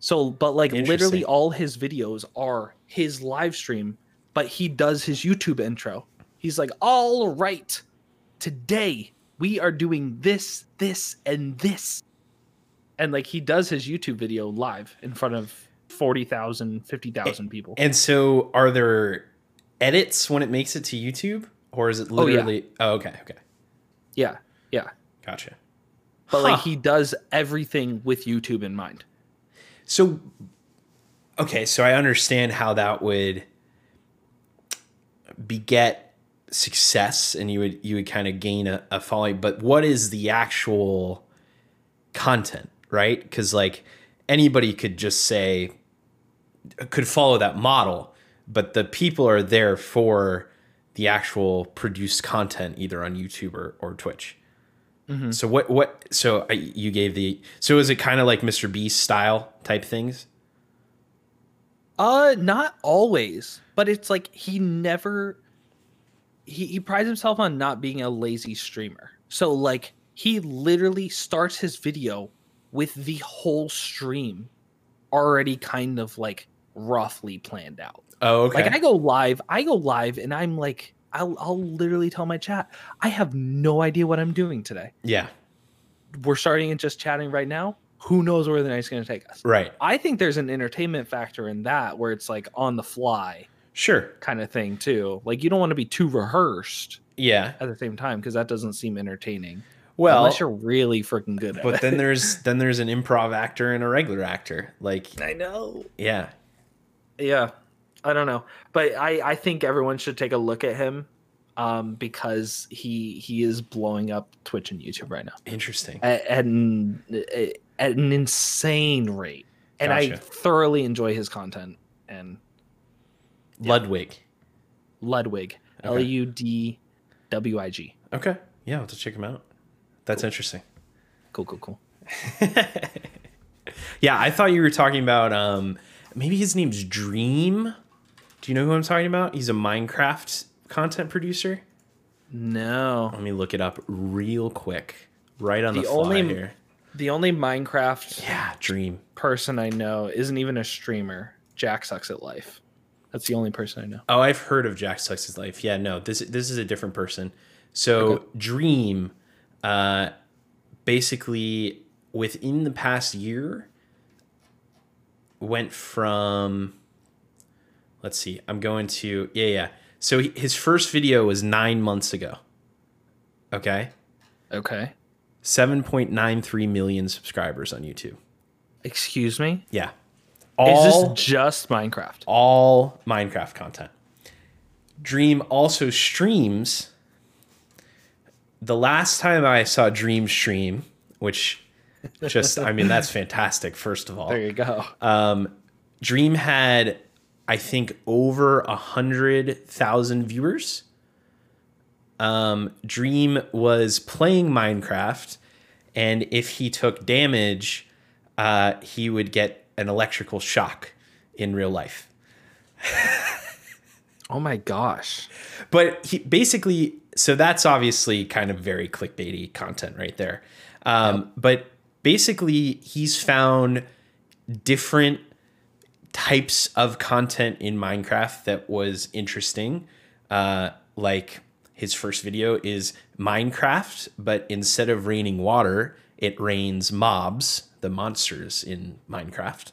So, but like literally all his videos are his live stream, but he does his YouTube intro. He's like, all right, today we are doing this, this, and this. And like he does his YouTube video live in front of 40,000, 50,000 people. and so, are there edits when it makes it to YouTube, or is it literally. Oh, yeah. Oh, okay. Okay. Yeah, yeah. Gotcha. But like he does everything with YouTube in mind. So, okay, so I understand how that would beget success, and you would you would kind of gain a, a following. But what is the actual content, right? Because like anybody could just say could follow that model, but the people are there for the actual produced content, either on YouTube or, or Twitch. So what what so I, you gave the so is it kind of like Mr. Beast style type things? Uh, not always, but it's like he never. He he prides himself on not being a lazy streamer. So like he literally starts his video with the whole stream already kind of like roughly planned out. Oh, okay. Like I go live, I go live, and I'm like, I'll I'll literally tell my chat, I have no idea what I'm doing today. yeah, We're starting and just chatting right now. Who knows where the night's gonna take us? right. I think there's an entertainment factor in that where it's like on the fly Sure. kind of thing too. Like you don't want to be too rehearsed Yeah. at the same time because that doesn't seem entertaining. Well, unless you're really freaking good at but it. then there's then there's an improv actor and a regular actor. Like, I know. yeah, Yeah. I don't know. But I I think everyone should take a look at him um, because he he is blowing up Twitch and YouTube right now Interesting. at, at, an, at an insane rate, and I thoroughly enjoy his content. And Ludwig. Ludwig, L U D W I G. Okay. Yeah, I'll have to check him out. That's interesting. Cool, cool, cool. Yeah, I thought you were talking about um maybe his name's Dream. Do you know who I'm talking about? He's a Minecraft content producer. No, Let me look it up real quick. Right on the, The fly only- here. the only Minecraft Yeah, Dream. person I know isn't even a streamer. Jack sucks at life. That's the only person I know. Oh, I've heard of Jack Sucks' life. Yeah, no, this this is a different person. So Okay. Dream, uh, basically within the past year, went from. Let's see. I'm going to yeah yeah. So he, his first video was nine months ago. Okay, Okay. seven point nine three million subscribers on YouTube. Excuse me. Yeah, Is this just Minecraft? all Minecraft content. Dream also streams. The last time I saw Dream stream, which just, I mean, that's fantastic, first of all. There you go. Dream had, I think, over a hundred thousand viewers. Um, Dream was playing Minecraft, and if he took damage, uh, he would get an electrical shock in real life. oh my gosh. But he basically, so that's obviously kind of very clickbaity content right there. Um, But basically, he's found different types of content in Minecraft that was interesting. Uh, like his first video is Minecraft, but instead of raining water, it rains mobs, the monsters in Minecraft.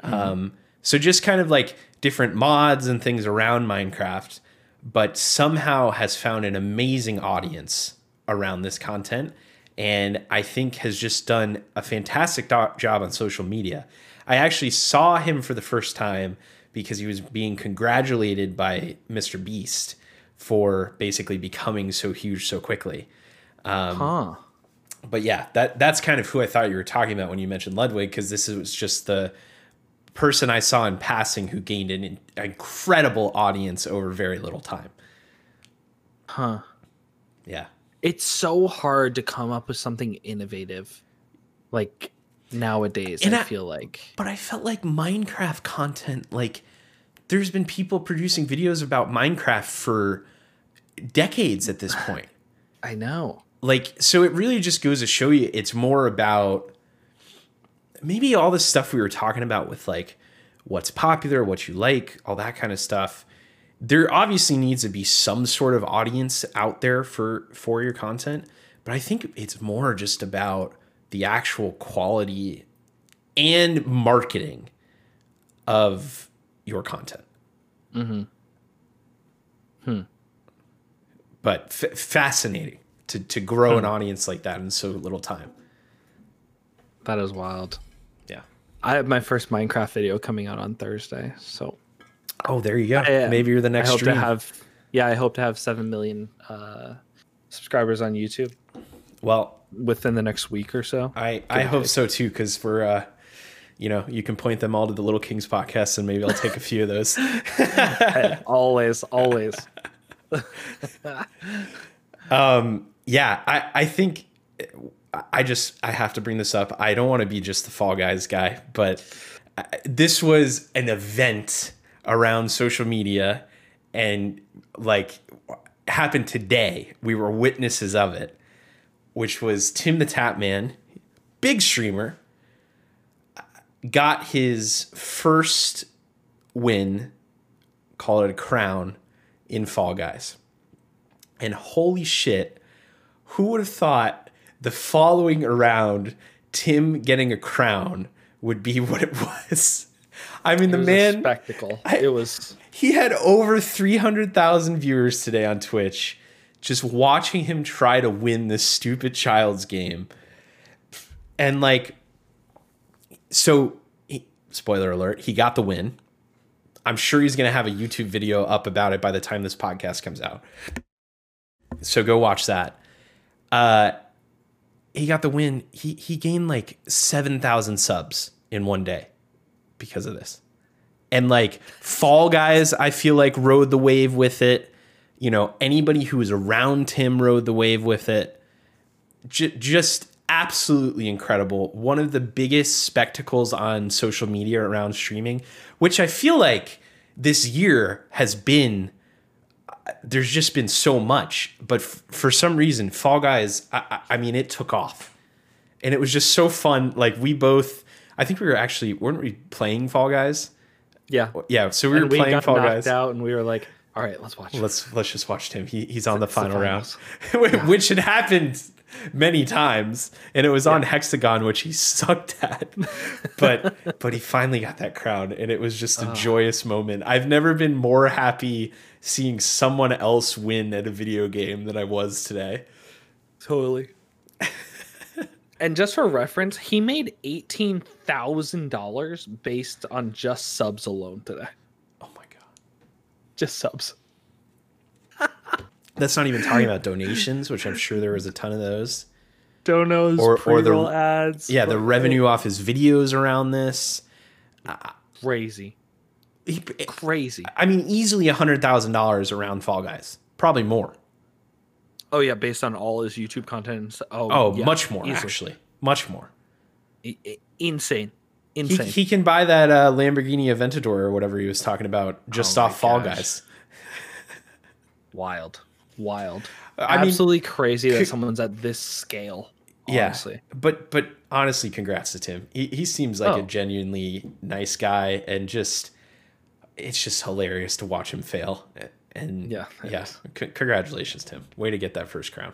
Um, so just kind of like different mods and things around Minecraft, but somehow has found an amazing audience around this content. And I think has just done a fantastic do- job on social media. I actually saw him for the first time because he was being congratulated by Mr. Beast for basically becoming so huge so quickly huh. But yeah, that that's kind of who I thought you were talking about when you mentioned Ludwig, because this was just the person I saw in passing who gained an incredible audience over very little time. Huh. Yeah, It's so hard to come up with something innovative like nowadays, I, I- feel like. but I felt like Minecraft content, like there's been people producing videos about Minecraft for decades at this point. I know. Like so it really just goes to show you it's more about maybe all the stuff we were talking about with like what's popular what you like all that kind of stuff there obviously needs to be some sort of audience out there for for your content but i think it's more just about the actual quality and marketing of your content Mm-hmm. Hmm. but f- fascinating to, to grow an audience like that in so little time. That is wild. Yeah. I have my first Minecraft video coming out on Thursday, so Oh, there you go. I- Maybe you're the next. I hope stream. to have yeah, I hope to have seven million uh, subscribers on YouTube well, within the next week or so. I, I hope so too, because for uh, you know, you can point them all to the Little Kings podcast, and maybe I'll take a few of those. always, always. yeah, I, I think I just I have to bring this up. I don't want to be just the Fall Guys guy, but uh, this was an event around social media, and like happened today. We were witnesses of it, which was Tim the Tatman, big streamer, got his first win, call it a crown, in Fall Guys. And holy shit, who would have thought the following around Tim getting a crown would be what it was? I mean, the It a man, spectacle. it was he had over 300,000 viewers today on Twitch just watching him try to win this stupid child's game. And like, so, he, spoiler alert, he got the win. I'm sure he's going to have a YouTube video up about it by the time this podcast comes out. So go watch that. Uh, he got the win. He he gained like seven thousand subs in one day because of this. And like Fall Guys, I feel like rode the wave with it. You know, anybody who was around him rode the wave with it. J- just absolutely incredible. One of the biggest spectacles on social media around streaming, which I feel like this year has been. There's just been so much, but f- for some reason, Fall Guys. I, I mean, it took off, and it was just so fun. Like we both, I think we were actually weren't we playing Fall Guys? Yeah. Yeah, so we and were we playing Fall Guys. out, and we were like, "All right, let's watch." Let's let's just watch Tim. He he's on the It's the final round, finals. which had happened many times, and it was on Hexagon, which he sucked at. But but he finally got that crown, and it was just a joyous moment. I've never been more happy seeing someone else win at a video game than I was today. Totally. and just for reference, he made eighteen thousand dollars based on just subs alone today. Oh my god. Just subs. That's not even talking about donations, which I'm sure there was a ton of those. Donos, Or- or the- ads. Yeah, the revenue off his videos around this. crazy, He, crazy. I mean, easily a hundred thousand dollars around Fall Guys, probably more. Oh yeah, based on all his YouTube content. Oh, Oh, yeah, much more easily. actually, much more. I- I- insane, He, insane. he can buy that uh, Lamborghini Aventador or whatever he was talking about just Oh off Fall gosh. Guys. wild, wild. I mean, Absolutely crazy that could- someone's at this scale. Yeah, Honestly. but but honestly, congrats to Tim. He he seems like a Oh. genuinely nice guy, and just it's just hilarious to watch him fail. And Yeah, yeah, c- congratulations, Tim. Way to get that first crown.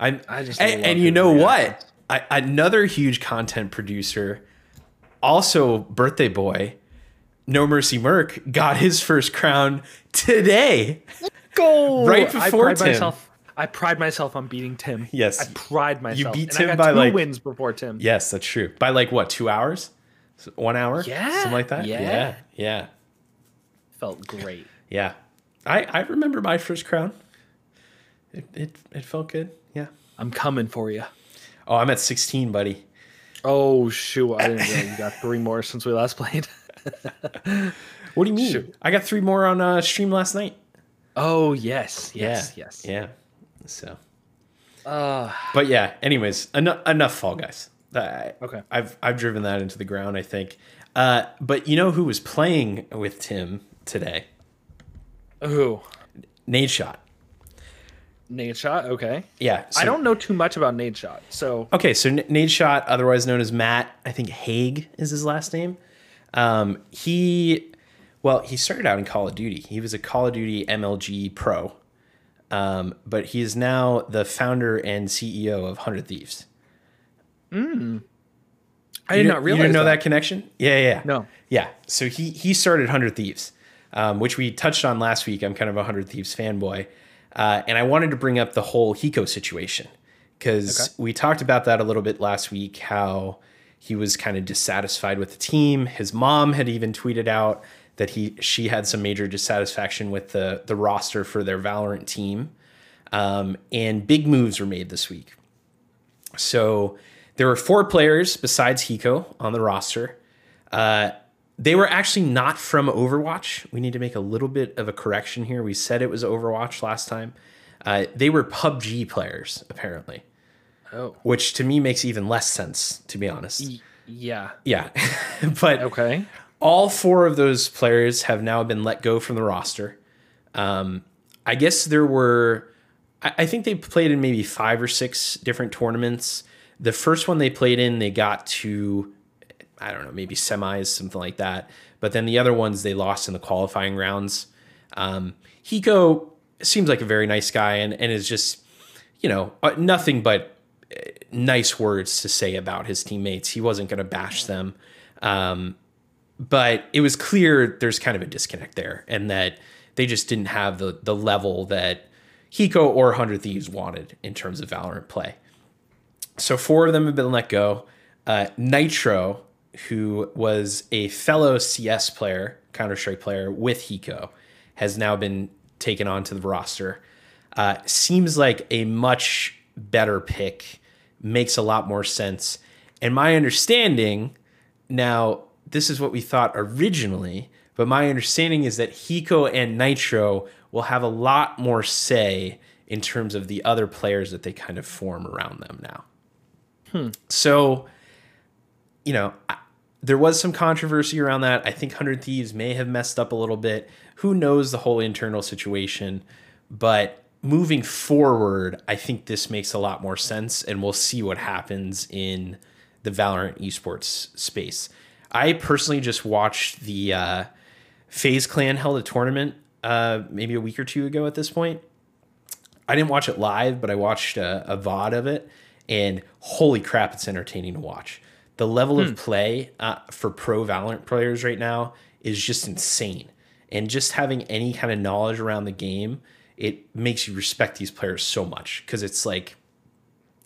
I'm, I just and, and you know what? I, another huge content producer, also birthday boy, No Mercy Merc, got his first crown today. Go Right I before pride Tim. myself. I pride myself on beating Tim. Yes. I pride myself. You beat And Tim I by, two like- wins before Tim. Yes, that's true. By like what, two hours? One hour? Yeah, Something like that? yeah. Yeah. Yeah. Felt great. Yeah. I, I remember my first crown. It, it, it felt good. Yeah. I'm coming for you. Oh, I'm at 16, buddy. Oh shoot! I didn't know you got three more since we last played. What do you mean? Shoot. I got three more on uh, stream last night. Oh yes, yes, yeah. yes. Yeah. So, Uh, but yeah. Anyways, enough enough Fall Guys. Okay. I've I've driven that into the ground. I think. Uh, but you know who was playing with Tim today? who? Nadeshot. Nade shot. Okay. Yeah. I don't know too much about Nadeshot, so Okay, so N- Nadeshot, otherwise known as Matt, I think Haig is his last name. Um, he, well, he started out in Call of Duty. He was a Call of Duty MLG pro, um, but he is now the founder and CEO of Hundred Thieves. I did not realize You didn't know that. that. connection? Yeah, yeah, yeah. No. Yeah. So he he started Hundred Thieves, um, which we touched on last week. I'm kind of a Hundred Thieves fanboy, uh, and I wanted to bring up the whole Hiko situation because Okay. we talked about that a little bit last week. How he was kind of dissatisfied with the team. His mom had even tweeted out that he she had some major dissatisfaction with the the roster for their Valorant team, um, and big moves were made this week. So there were four players besides Hiko on the roster. Uh, they were actually not from Overwatch. We need to make a little bit of a correction here. We said it was Overwatch last time. Uh, they were PUBG players, apparently, Oh. which to me makes even less sense, to be honest. Y- yeah. Yeah. but Okay. all four of those players have now been let go from the roster. Um, I guess there were, I, I think they played in maybe five or six different tournaments. The first one they played in, they got to, I don't know, maybe semis, something like that. But then the other ones they lost in the qualifying rounds. Um, Hiko seems like a very nice guy and, and is just, you know, uh, nothing but uh, nice words to say about his teammates. He wasn't going to bash them. Um, but it was clear there's kind of a disconnect there and that they just didn't have the the level that Hiko or 100 Thieves wanted in terms of Valorant play. So four of them have been let go. Uh, Nitro, who was a fellow CS player, Counter Strike player with Hiko, has now been taken onto the roster. uh, seems like a much better pick, makes a lot more sense. And my understanding now, this is what we thought originally, but my understanding is that Hiko and Nitro will have a lot more say in terms of the other players that they kind of form around them now. So, you know, I, there was some controversy around that. I think 100 Thieves may have messed up a little bit. Who knows the whole internal situation? But moving forward, I think this makes a lot more sense, and we'll see what happens in the Valorant esports space. I personally just watched the uh, FaZe Clan held a tournament uh, maybe a week or two ago at this point. I didn't watch it live, but I watched a, a VOD of it, and holy crap, it's entertaining to watch. The level of play uh, for pro Valorant players right now is just insane. And just having any kind of knowledge around the game, it makes you respect these players so much because it's like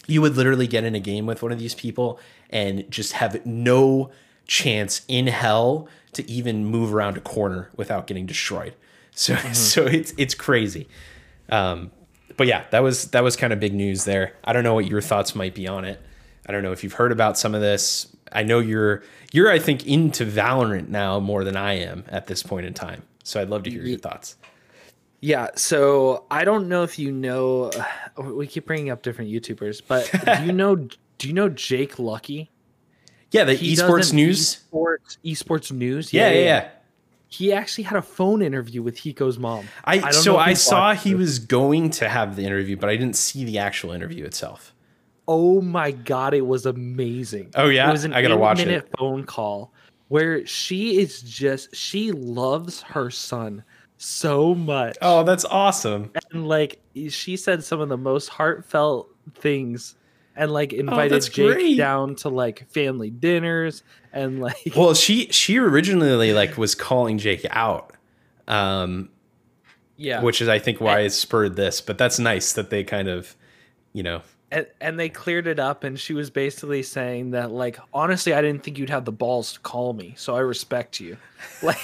you would literally get in a game with one of these people and just have no chance in hell to even move around a corner without getting destroyed. So so it's it's crazy. Um, but yeah, that was that was kind of big news there. I don't know what your thoughts might be on it. I don't know if you've heard about some of this. I know you're you're I think into Valorant now more than I am at this point in time. So I'd love to hear your thoughts. Yeah, so I don't know if you know. We keep bringing up different YouTubers, but do you know? Do you know Jake Lucky? Yeah, the He esports news. Esports, esports news. yeah, yeah, yeah. He actually had a phone interview with Hiko's mom. I, don't so I saw he was going to have the interview, but I didn't see the actual interview itself. Oh my god, it was amazing. Oh, yeah? it was an I gotta watch it. minute phone call where she is just she loves her son so much. Oh, that's awesome. and like she said some of the most heartfelt things and like invited Oh, Jake great. down to like family dinners and like Well, she she originally like was calling Jake out, um, yeah which is I think why it spurred this. But that's nice that they kind of, you know, and, and they cleared it up and she was basically saying that like honestly i didn't think you'd have the balls to call me so i respect you like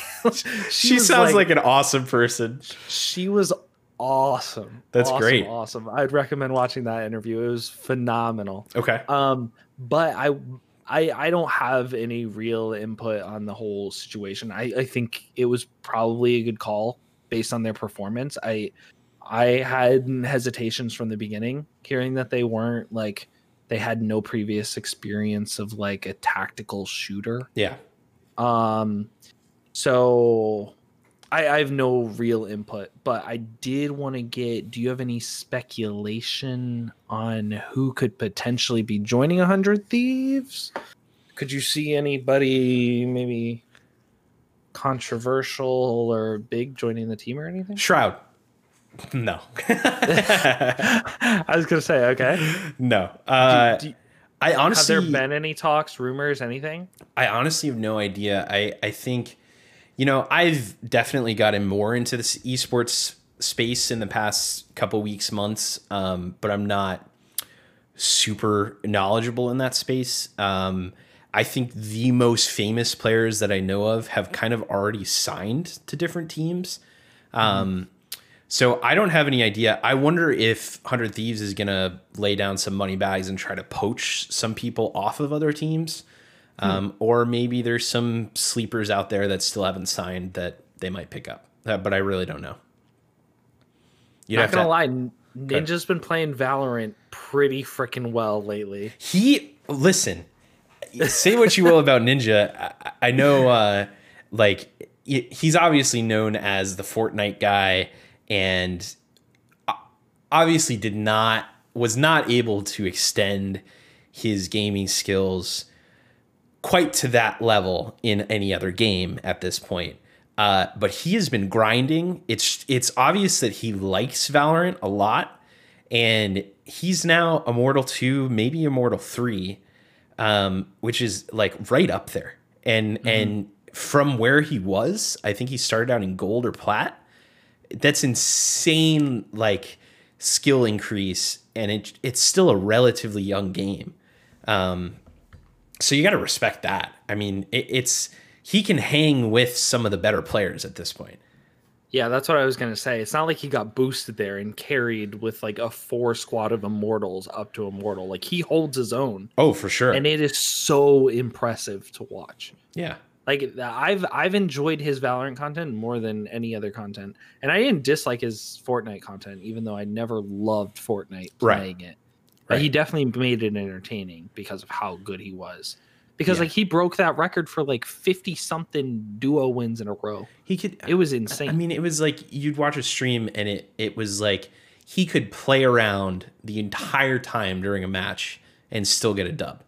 she, was sounds like, an awesome person. she was awesome. That's Awesome, great. awesome. I'd recommend watching that interview. It was phenomenal. Okay. um but i i i don't have any real input on the whole situation. I i think it was probably a good call based on their performance. I i had hesitations from the beginning hearing that they weren't like they had no previous experience of like a tactical shooter. Yeah. um so I, I have no real input, but I did want to get do you have any speculation on who could potentially be joining a hundred thieves? Could you see anybody maybe controversial or big joining the team or anything? Shroud. No. I was gonna say, okay. no. Uh, Do- do- I honestly have there been any talks, rumors, anything? I honestly have no idea. I, I think, you know, I've definitely gotten more into this esports space in the past couple weeks, months, um, but I'm not super knowledgeable in that space. Um, I think the most famous players that I know of have kind of already signed to different teams. Um, so I don't have any idea. I wonder if 100 Thieves is going to lay down some money bags and try to poach some people off of other teams. Um, Or maybe there's some sleepers out there that still haven't signed that they might pick up. Uh, but I really don't know. You'd Not gonna to- lie, Ninja's been playing Valorant pretty freaking well lately. He listen. Say what you will about Ninja. I, I know, uh, like he's obviously known as the Fortnite guy, and obviously did not was not able to extend his gaming skills quite to that level in any other game at this point. Uh, but he has been grinding. It's it's obvious that he likes Valorant a lot, and he's now Immortal two, maybe Immortal three, um, which is like right up there. And and from where he was, I think he started out in gold or plat. That's insane, like skill increase, and it it's still a relatively young game. Um, so you got to respect that. I mean, it, it's he can hang with some of the better players at this point. Yeah, that's what I was gonna say. It's not like he got boosted there and carried with like a four squad of immortals up to immortal. Like he holds his own, Oh, for sure. and it is so impressive to watch. yeah. Like I've I've enjoyed his Valorant content more than any other content, and I didn't dislike his Fortnite content, even though I never loved Fortnite Right. playing it. Right. he definitely made it entertaining because of how good he was. Because Yeah. like he broke that record for like fifty something duo wins in a row. He could It was insane. I mean, it was like you'd watch a stream and it it was like he could play around the entire time during a match and still get a dub.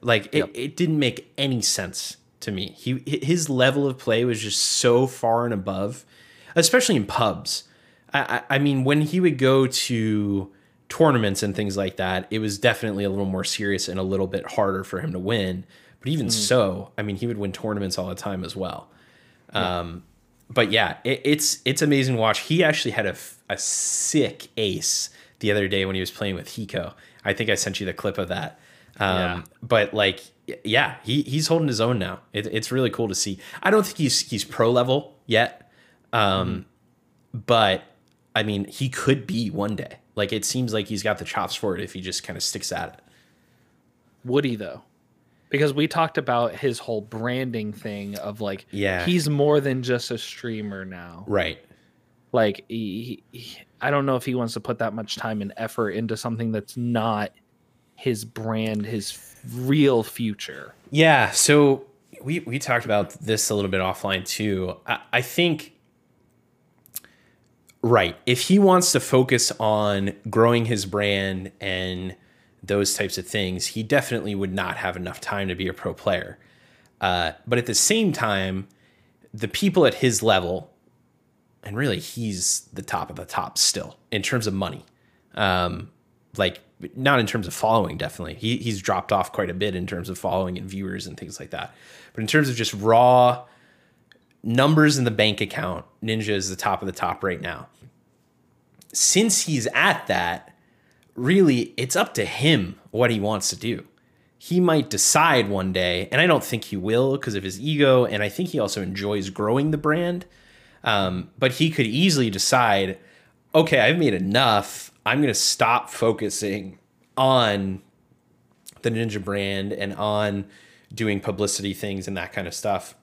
Like it, Yep. it didn't make any sense to me. He his level of play was just so far and above, especially in pubs. I, I I mean, when he would go to tournaments and things like that, it was definitely a little more serious and a little bit harder for him to win. But even so, I mean, he would win tournaments all the time as well. Um, but yeah, it, it's it's amazing to watch. He actually had a, a sick ace the other day when he was playing with Hiko. I think I sent you the clip of that. Um, Yeah. But like, yeah, he he's holding his own now. It, it's really cool to see. I don't think he's he's pro level yet, um, but I mean, he could be one day. Like, it seems like he's got the chops for it if he just kind of sticks at it. Would he though? Because we talked about his whole branding thing of like, Yeah. he's more than just a streamer now. Right. Like, he, he- I don't know if he wants to put that much time and effort into something that's not his brand, his real future. Yeah, so we we talked about this a little bit offline too. I, I think right, if he wants to focus on growing his brand and those types of things, he definitely would not have enough time to be a pro player. Uh, but at the same time, the people at his level, and really he's the top of the top still in terms of money. Um, like not in terms of following, definitely. He he's dropped off quite a bit in terms of following and viewers and things like that. But in terms of just raw numbers in the bank account, Ninja is the top of the top right now. Since he's at that, really it's up to him what he wants to do. He might decide one day, and I don't think he will because of his ego, and I think he also enjoys growing the brand. Um, but he could easily decide, okay, I've made enough. I'm going to stop focusing on the Ninja brand and on doing publicity things and that kind of stuff.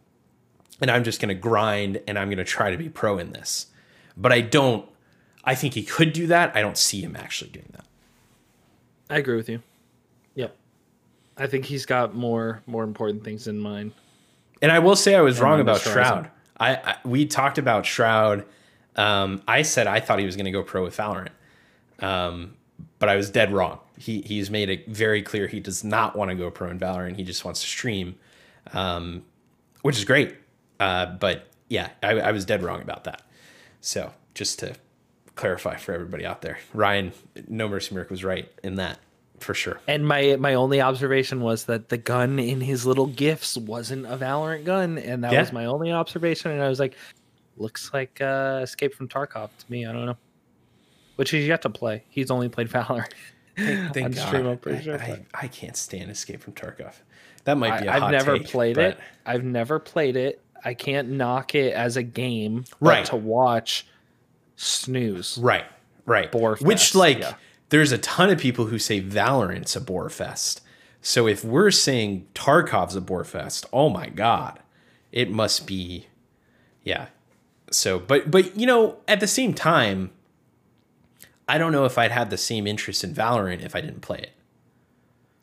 And I'm just going to grind and I'm going to try to be pro in this. But I don't, I think he could do that. I don't see him actually doing that. I agree with you. Yep. I think he's got more more important things in mind. And I will say I was wrong about. Shroud. I, I we talked about Shroud. Um, I said I thought he was going to go pro with Valorant, um, but I was dead wrong. He he's made it very clear he does not want to go pro in Valorant. He just wants to stream, um, which is great. Uh, but yeah, I, I was dead wrong about that. So just to clarify for everybody out there, Ryan, No Mercy Merc was right in that for sure. And my my only observation was that the gun in his little gifts wasn't a Valorant gun, and that Yeah. was my only observation. And I was like, looks like uh, Escape from Tarkov to me. I don't know. Which he's yet to play. He's only played Valorant. Thank God. stream, I'm pretty I, but- I, I can't stand Escape from Tarkov. That might be a I, hot I've never take, played but- it. I've never played it. I can't knock it as a game, Right. To watch, snooze. Right, right. Bore Which, like, yeah. there's a ton of people who say Valorant's a bore fest. So if we're saying Tarkov's a bore fest, oh my god, it must be, yeah. So, but but you know, at the same time, I don't know if I'd have the same interest in Valorant if I didn't play it.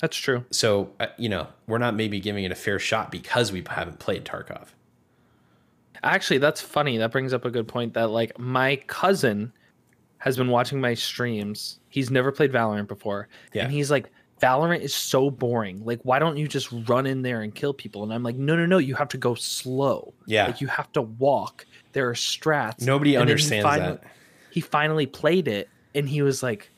That's true. So uh, you know, we're not maybe giving it a fair shot because we haven't played Tarkov. Actually, that's funny. That brings up a good point that like my cousin has been watching my streams. He's never played Valorant before. Yeah. And he's like, Valorant is so boring. Like, why don't you just run in there and kill people? And I'm like, no, no, no. You have to go slow. Yeah. Like you have to walk. There are strats. Nobody And then he understands finally- that. He finally played it and he was like,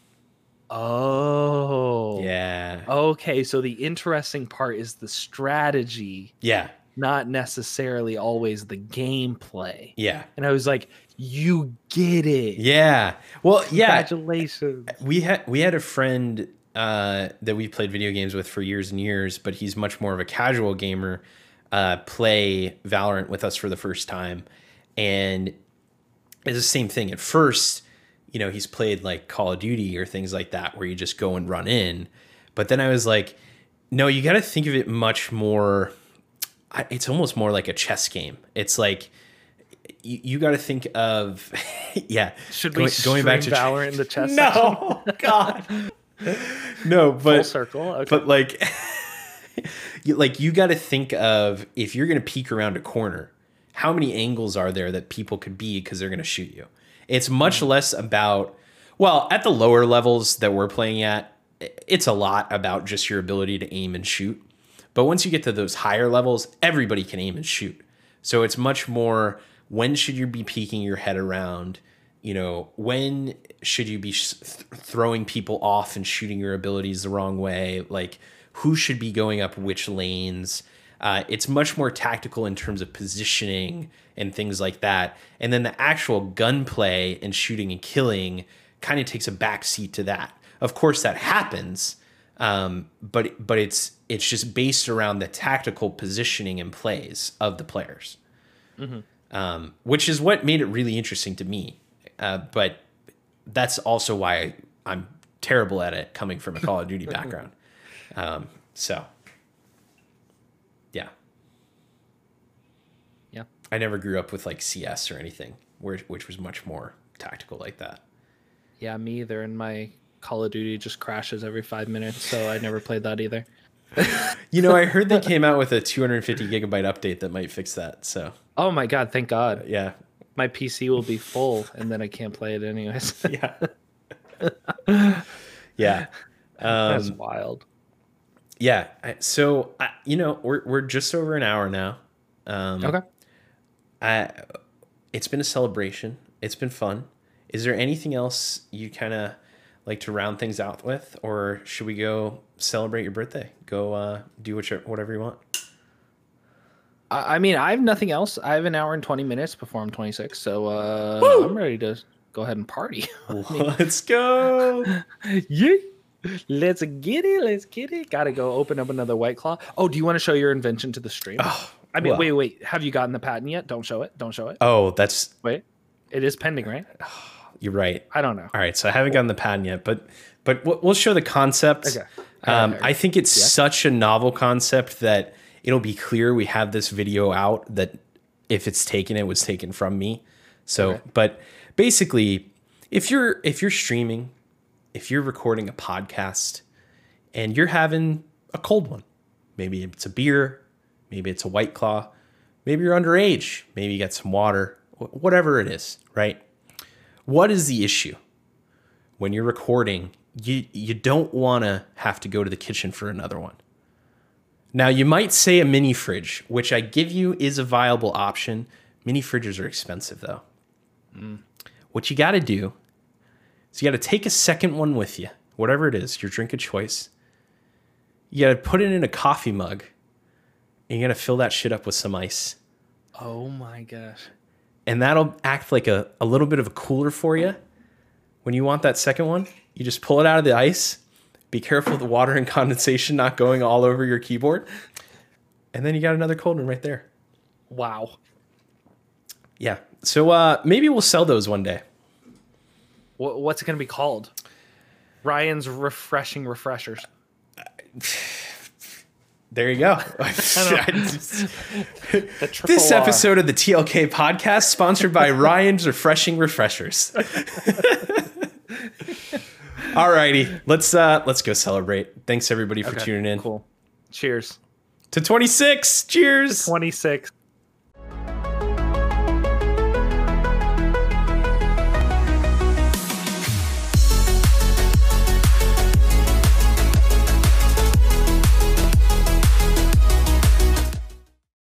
Oh. Yeah, Okay, so the interesting part is the strategy, yeah, not necessarily always the gameplay. yeah, And I was like, "You get it! yeah. Well, yeah. Congratulations!" we had we had a friend uh, that we played video games with for years and years, but he's much more of a casual gamer. Uh, play Valorant with us for the first time, and it's the same thing. At first, you know, he's played like Call of Duty or things like that where you just go and run in. But then I was like, no, you got to think of it much more. It's almost more like a chess game. It's like you, you got to think of, yeah. Should we going, going back to Valorant in the chess? No, God, no. But full circle. Okay. But like, you, like you got to think of if you're going to peek around a corner, how many angles are there that people could be because they're going to shoot you? It's much mm-hmm. less about. Well, at the lower levels that we're playing at, it's a lot about just your ability to aim and shoot. But once you get to those higher levels, everybody can aim and shoot. So it's much more when should you be peeking your head around? You know, when should you be throwing people off and shooting your abilities the wrong way? Like, who should be going up which lanes? Uh, it's much more tactical in terms of positioning and things like that. And then the actual gunplay and shooting and killing kind of takes a backseat to that. Of course, that happens, um, but but it's it's just based around the tactical positioning and plays of the players, mm-hmm. um, which is what made it really interesting to me. Uh, but that's also why I'm terrible at it, coming from a Call of Duty background. Um, so, yeah, yeah. I never grew up with like CS or anything, where which was much more tactical like that. Yeah, me either. And my Call of Duty just crashes every five minutes, so I never played that either. you know, I heard they came out with a 250 gigabyte update that might fix that. So. Oh my god! Thank God. Yeah. My PC will be full, and then I can't play it anyways. yeah. yeah. Um, That's wild. Yeah. So you know, we're we're just over an hour now. Um, okay. I, it's been a celebration. It's been fun. Is there anything else you kind of like to round things out with, or should we go celebrate your birthday? Go uh, do whatever you want. I mean, I have nothing else. I have an hour and twenty minutes before I'm 26, so uh, I'm ready to go ahead and party. Let's go! yeah, let's get it. Let's get it. Got to go open up another White Claw. Oh, do you want to show your invention to the stream? Oh, I mean, well. wait, wait. Have you gotten the patent yet? Don't show it. Don't show it. Oh, that's wait. It is pending, right? You're right. I don't know. All right, so I haven't gotten the patent yet, but but we'll show the concept. Okay. Um, I think it's yeah. such a novel concept that it'll be clear we have this video out that if it's taken, it was taken from me. So, okay. but basically, if you're if you're streaming, if you're recording a podcast, and you're having a cold one, maybe it's a beer, maybe it's a white claw, maybe you're underage, maybe you got some water, whatever it is, right? What is the issue? When you're recording, you you don't want to have to go to the kitchen for another one. Now, you might say a mini fridge, which I give you is a viable option. Mini fridges are expensive though. Mm. What you got to do is you got to take a second one with you, whatever it is, your drink of choice. You got to put it in a coffee mug and you got to fill that shit up with some ice. Oh my gosh and that'll act like a, a little bit of a cooler for you. When you want that second one, you just pull it out of the ice. Be careful of the water and condensation not going all over your keyboard. And then you got another cold one right there. Wow. Yeah. So uh, maybe we'll sell those one day. What's it going to be called? Ryan's refreshing refreshers. There you go. this episode of the TLK podcast sponsored by Ryan's Refreshing Refreshers. All righty, let's uh let's go celebrate. Thanks everybody for okay, tuning in. Cool. Cheers. To 26. Cheers. To 26.